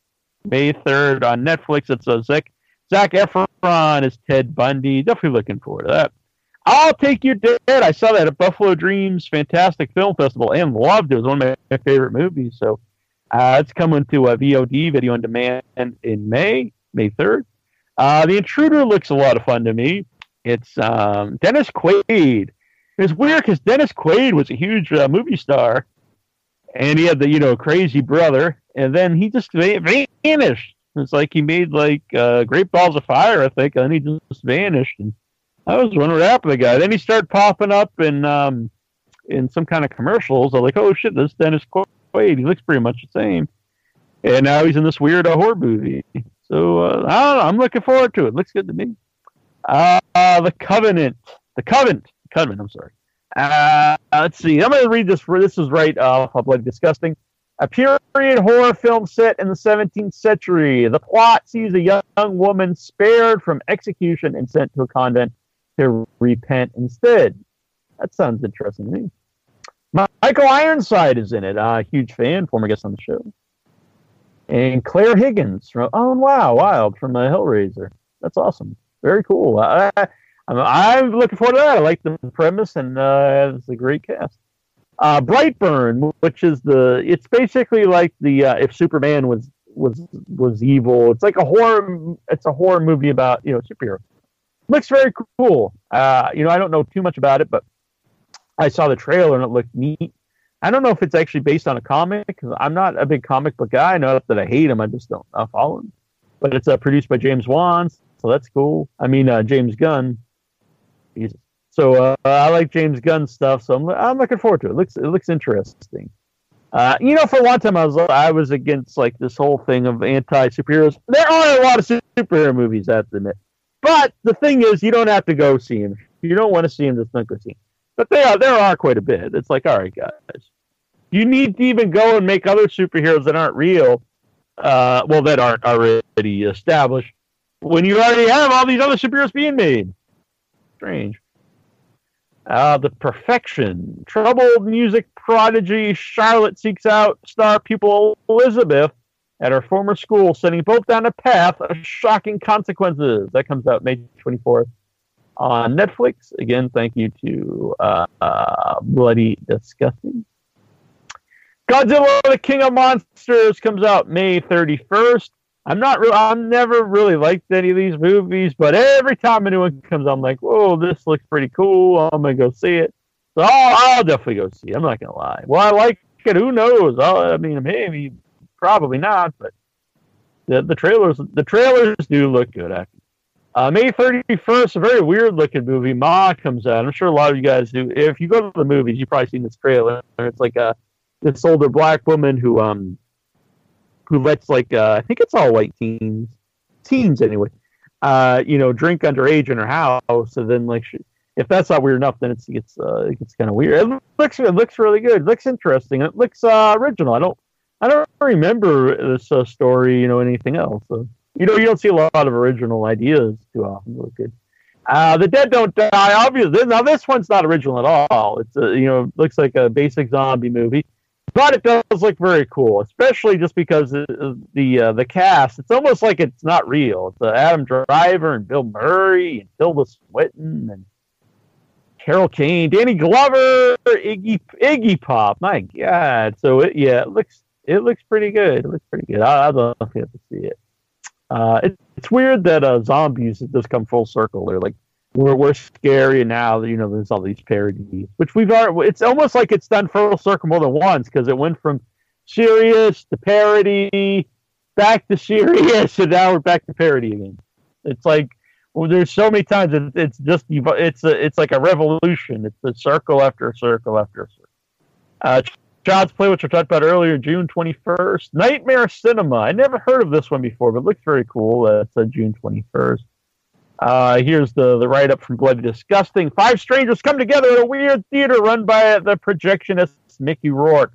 May 3rd on Netflix. It's a Zach, Zac Efron as Ted Bundy. Definitely looking forward to that. I'll Take Your Dead. I saw that at Buffalo Dreams Fantastic Film Festival and loved it. It was one of my favorite movies. So uh, it's coming to a VOD, video on demand, in May, May 3rd. Uh, the Intruder looks a lot of fun to me. It's um, Dennis Quaid. It's weird because Dennis Quaid was a huge uh, movie star, and he had the you know crazy brother, and then he just va- vanished. It's like he made like uh, Great Balls of Fire, I think, and he just vanished. And I was wondering what happened to the guy. Then he started popping up in um, in some kind of commercials. I'm like, oh shit, this is Dennis Quaid. He looks pretty much the same. And now he's in this weird horror movie. So uh, I don't know. I'm looking forward to it. Looks good to me. Uh, the Covenant. The Covenant. Covenant. I'm sorry. Uh, let's see. I'm going to read this. This is right off of Bloody Disgusting. A period horror film set in the 17th century. The plot sees a young woman spared from execution and sent to a convent to repent instead. That sounds interesting to me. Michael Ironside is in it. A huge fan, former guest on the show. And Clare Higgins from Oh Wow Wild from uh, Hellraiser. That's awesome. Very cool. I, I, I'm, I'm looking forward to that. I like the premise, and uh, it's a great cast. Uh, Brightburn, which is the it's basically like the uh, if Superman was was was evil. It's like a horror. It's a horror movie about you know superhero. Looks very cool. Uh, you know, I don't know too much about it, but I saw the trailer and it looked neat. I don't know if it's actually based on a comic. I'm not a big comic book guy. I know that I hate him. I just don't uh, follow him. But it's uh, produced by James Wan, so that's cool. I mean, uh, James Gunn. Jesus. So uh, I like James Gunn stuff. So I'm, I'm looking forward to it. it. Looks it looks interesting. Uh, you know, for a long time, I was I was against like this whole thing of anti superheroes. There are a lot of superhero movies, I have to admit. But the thing is, you don't have to go see him. You don't want to see him. don't go see them. But there are there are quite a bit. It's like, all right, guys, you need to even go and make other superheroes that aren't real, uh, well, that aren't already established, when you already have all these other superheroes being made. Strange. Uh, the perfection. Troubled music prodigy Charlotte seeks out star pupil Elizabeth at her former school, sending both down a path of shocking consequences. That comes out May 24th on Netflix. Again, thank you to uh, uh, Bloody Disgusting. Godzilla, the King of Monsters, comes out May 31st. I'm not real. I've never really liked any of these movies, but every time a new one comes, I'm like, "Whoa, this looks pretty cool. I'm gonna go see it." So I'll, I'll definitely go see it. I'm not gonna lie. Well, I like it. Who knows? i I mean, maybe, probably not. But the the trailers, the trailers do look good. Actually. Uh, May 31st, a very weird looking movie. Ma comes out. I'm sure a lot of you guys do. If you go to the movies, you've probably seen this trailer. It's like a this older black woman who um who lets like uh, I think it's all white teens, teens anyway, uh, you know, drink underage in her house, and then like she, if that's not weird enough, then it's it's uh, it gets kind of weird. It looks it looks really good. It looks interesting. It looks uh, original. I don't I don't remember this uh, story, you know, anything else. So, you know, you don't see a lot of original ideas too often. Look good. Uh, the Dead Don't Die. Obviously, now this one's not original at all. It's a, you know looks like a basic zombie movie, but it does look very cool, especially just because the the, uh, the cast. It's almost like it's not real. It's uh, Adam Driver and Bill Murray and Tilda Swinton and Carol Kane, Danny Glover, Iggy Iggy Pop. My God! So it, yeah, it looks it looks pretty good. It looks pretty good. I, I'd love to to see it. Uh, it, it's weird that uh, zombies just come full circle. They're like we're we're scary, and now you know there's all these parodies, which we've already. It's almost like it's done full circle more than once because it went from serious to parody, back to serious, and now we're back to parody again. It's like well, there's so many times it, it's just it's a, it's like a revolution. It's a circle after a circle after a circle. Uh, Child's Play, which I talked about earlier, June 21st. Nightmare Cinema. I never heard of this one before, but it looks very cool. Uh, it's uh, June 21st. Uh, here's the, the write up from Bloody Disgusting. Five strangers come together at a weird theater run by the projectionist Mickey Rourke,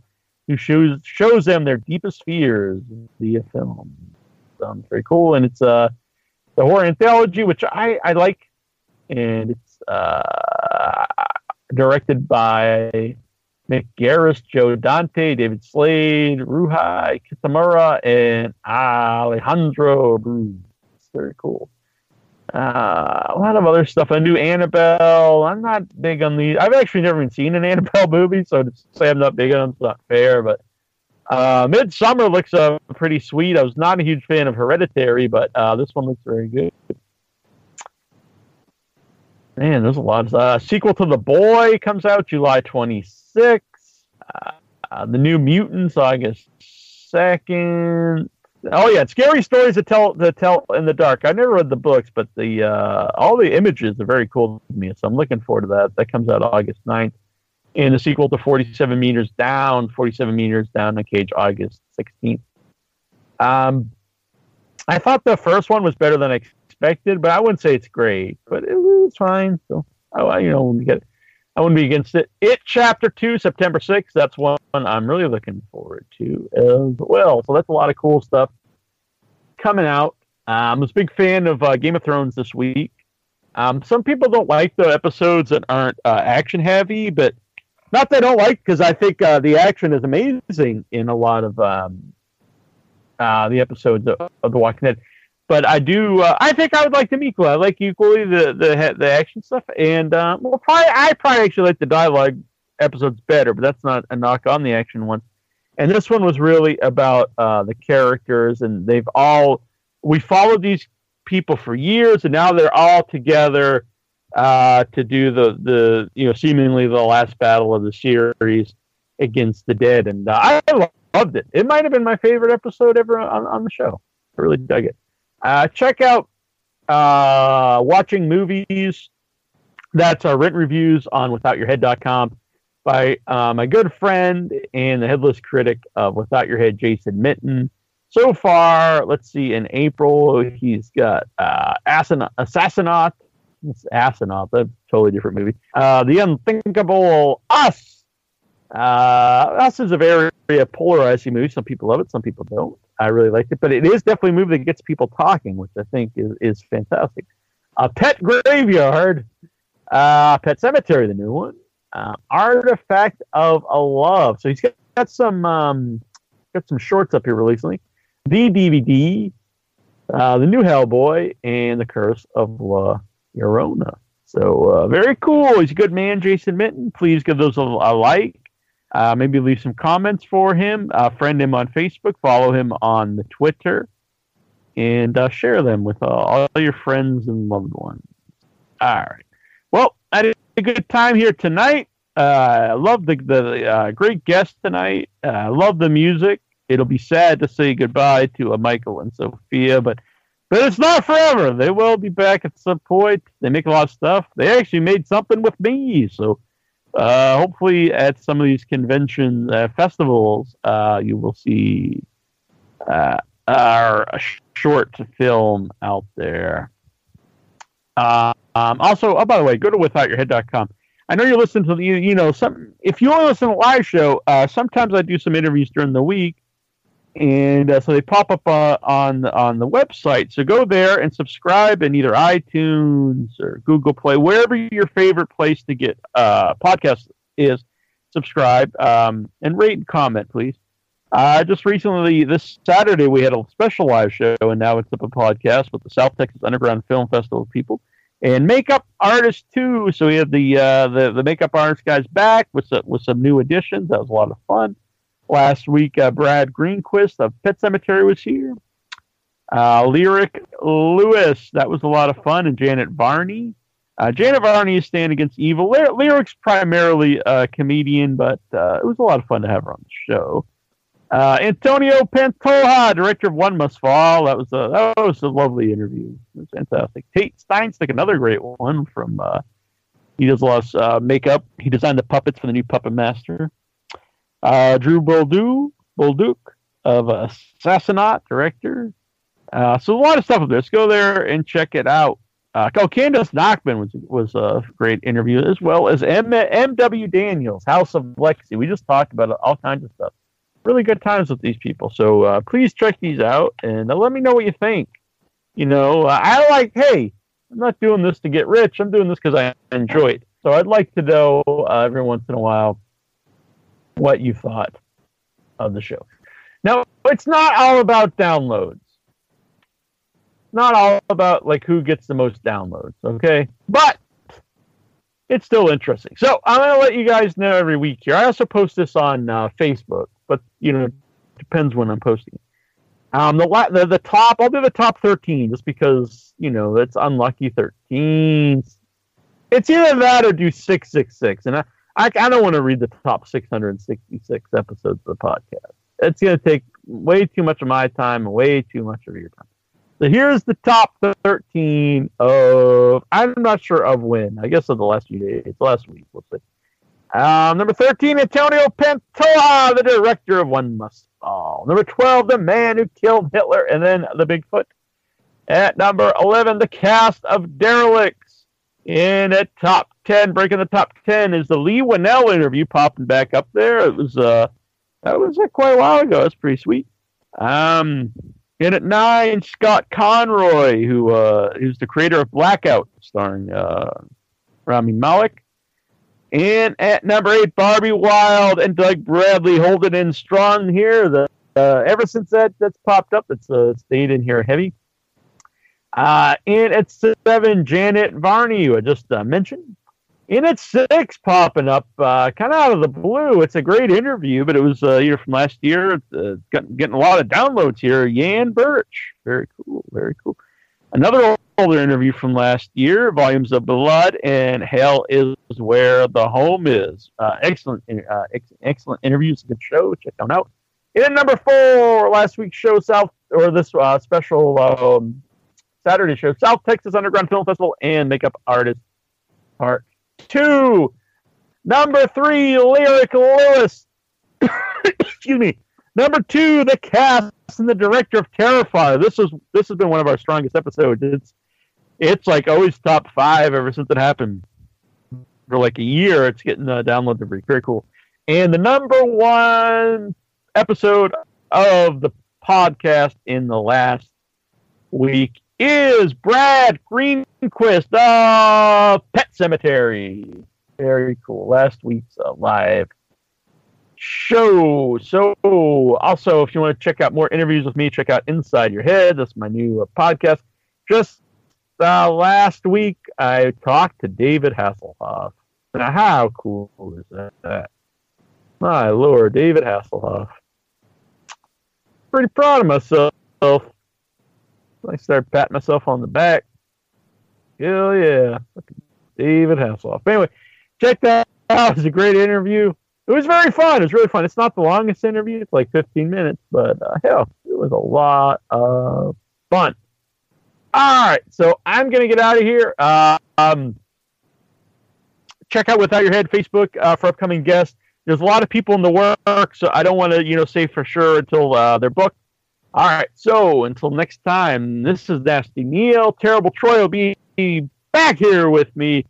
who shows shows them their deepest fears via film. Sounds very cool, and it's uh the horror anthology, which I I like, and it's uh directed by Mick Garris, Joe Dante, David Slade, Ryuhei Kitamura, and Alejandro. It's very cool. Uh, a lot of other stuff. I knew Annabelle. I'm not big on these. I've actually never even seen an Annabelle movie, so to say I'm not big on them is not fair. But uh, Midsommar looks uh, pretty sweet. I was not a huge fan of Hereditary, but uh, this one looks very good. Man, there's a lot. Uh, sequel to The Boy comes out July 26th. Uh, uh, the New Mutants, August 2nd. Oh yeah, scary stories to tell to tell in the dark. I never read the books, but the uh, all the images are very cool to me, so I'm looking forward to that. That comes out August 9th. And the sequel to 47 meters down, 47 meters down the cage, August 16th. Um, I thought the first one was better than I expected, but I wouldn't say it's great, but it was fine. So I, you know, we get I wouldn't be against it. It Chapter Two, September 6th. That's one I'm really looking forward to as well. So that's a lot of cool stuff coming out. Um, I was a big fan of uh, Game of Thrones this week. Um, some people don't like the episodes that aren't uh, action heavy, but not that I don't like because I think uh, the action is amazing in a lot of um, uh, the episodes of, of The Walking Dead. But I do. Uh, I think I would like them equally. I like equally the the the action stuff, and uh, well, probably I probably actually like the dialogue episodes better. But that's not a knock on the action ones. And this one was really about uh, the characters, and they've all we followed these people for years, and now they're all together uh, to do the the you know seemingly the last battle of the series against the dead, and uh, I loved it. It might have been my favorite episode ever on, on the show. I really dug it. Uh, check out uh, watching movies. That's our written reviews on withoutyourhead.com. by uh, my good friend and the headless critic of Without Your Head, Jason Minton. So far, let's see, in April, he's got uh, Assin- Assassinaut. It's Astronaut, that's a totally different movie. Uh, the Unthinkable Us. Uh, Us is a very polarizing movie. Some people love it, some people don't. I really liked it, but it is definitely a movie that gets people talking, which I think is, is fantastic. A Pet Graveyard, uh, Pet Sematary, the new one. Uh, Artifact of a Love. So he's got, got some um, got some shorts up here recently. The DVD, uh, the new Hellboy, and the Curse of La Llorona. So uh, very cool. He's a good man, Jason Minton. Please give those a, a like. Uh, maybe leave some comments for him. Uh, friend him on Facebook. Follow him on the Twitter, and uh, share them with uh, all your friends and loved ones. All right. Well, I had a good time here tonight. Uh, I love the the uh, great guest tonight. I love the music. It'll be sad to say goodbye to Michael and Sophia, but but it's not forever. They will be back at some point. They make a lot of stuff. They actually made something with me, so uh, hopefully at some of these convention uh, festivals, uh, you will see uh, our short film out there. Um, also, oh, by the way, go to withoutyourhead.com. I know you're listening to the, you, you know, some, if you only listen to live show, uh, sometimes I do some interviews during the week. And uh, so they pop up uh, on on the website. So go there and subscribe in either iTunes or Google Play, wherever your favorite place to get uh, podcasts is. Subscribe um, and rate and comment, please. Uh, just recently, this Saturday, we had a special live show, and now it's up a podcast with the South Texas Underground Film Festival people and makeup artists too. So we had the uh, the the makeup artist guys back with some, with some new additions. That was a lot of fun. Last week, uh, Brad Greenquist of Pet Sematary was here. Uh, Lyric Lewis, that was a lot of fun, and Janet Varney. Uh, Janet Varney is Stan Against Evil. Ly- Lyric's primarily a comedian, but uh, it was a lot of fun to have her on the show. Uh, Antonio Pantoja, director of One Must Fall. That was a that was a lovely interview. It was fantastic. Tate Steinsiek, another great one from. Uh, he does a lot of makeup. He designed the puppets for the new Puppet Master. Uh, Drew Boldu, Bolduc of Assassinaut, director. Uh, so a lot of stuff up there. Let's go there and check it out. Uh, oh, Candace Knockman was was a great interview, as well as M- M.W. Daniels, House of Lexi. We just talked about all kinds of stuff. Really good times with these people. So uh, please check these out and uh, let me know what you think. You know, uh, I like, hey, I'm not doing this to get rich. I'm doing this because I enjoy it. So I'd like to know uh, every once in a while what you thought of the show. Now, it's not all about downloads. Not all about like who gets the most downloads, okay? But it's still interesting. So I'm gonna let you guys know every week here. I also post this on uh, Facebook, but you know, depends when I'm posting. Um, the, the the top, I'll do the top 13 just because you know it's unlucky 13. It's either that or do 666, and I I, I don't want to read the top 666 episodes of the podcast. It's going to take way too much of my time and way too much of your time. So here's the top 13 of, I'm not sure of when, I guess of the last few days, last week, we'll see. Um, number 13, Antonio Pantoja, the director of One Must Fall. Number 12, the man who killed Hitler and then the Bigfoot. At number 11, the cast of Derelicts. In at top 10, breaking the top 10 is the Leigh Whannell interview popping back up there. It was, uh, that was uh, quite a while ago. That's pretty sweet. Um, in at nine, Scott Conroy, who uh, who's the creator of Blackout, starring uh, Rami Malek. And at number eight, Barbie Wilde and Doug Bradley holding in strong here. The uh, ever since that that's popped up, it's uh, stayed in here heavy. Uh, in at seven, Janet Varney, who I just uh, mentioned. In at six, popping up uh, kind of out of the blue. It's a great interview, but it was uh, year from last year. Uh, getting a lot of downloads here. Yan Birch, very cool, very cool. Another older interview from last year, Volumes of Blood, and Hell is Where the Home Is. Uh, excellent, ex- excellent interviews. Good show. Check them out. In at number four, last week's show, South or this special um, Saturday show, South Texas Underground Film Festival and Makeup Artist Part Two. Number three, Lyric Lewis. Excuse me. Number two, the cast and the director of Terrifier. This is this has been one of our strongest episodes. It's it's like always top five ever since it happened. For like a year, it's getting uh, downloaded every. Very cool. And the number one episode of the podcast in the last week is Brad Greenquist of Pet Sematary. Very cool. Last week's uh, live show. So, also, if you want to check out more interviews with me, check out Inside Your Head. That's my new uh, podcast. Just uh, last week, I talked to David Hasselhoff. Now, how cool is that? My lord, David Hasselhoff. Pretty proud of myself. I started patting myself on the back. Hell yeah. David Hasselhoff. Anyway, check that out. It was a great interview. It was very fun. It was really fun. It's not the longest interview. It's like 15 minutes, but uh, hell, it was a lot of fun. All right, so I'm gonna get out of here. Uh, um, check out Without Your Head Facebook uh, for upcoming guests. There's a lot of people in the work, so I don't want to, you know, say for sure until uh, they're booked. All right, so until next time, this is Nasty Neal. Terrible Troy will be back here with me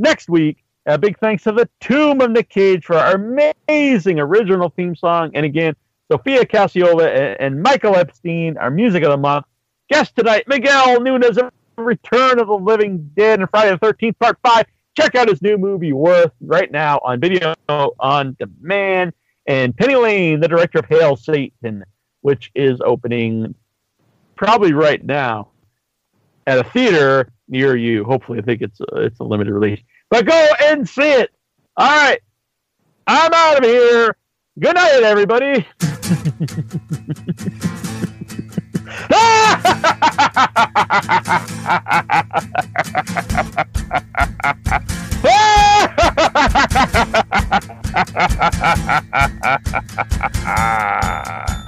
next week. A big thanks to the Tomb of Nick Cage for our amazing original theme song. And again, Sophia Cacciola and, and Michael Epstein, our music of the month. Guest tonight, Miguel Nunez, Return of the Living Dead, and Friday the 13th, Part 5. Check out his new movie, Worth, right now on video on demand. And Penny Lane, the director of Hail Satan, which is opening probably right now at a theater near you. Hopefully, I think it's a, it's a limited release. But go and see it. All right, I'm out of here. Good night, everybody.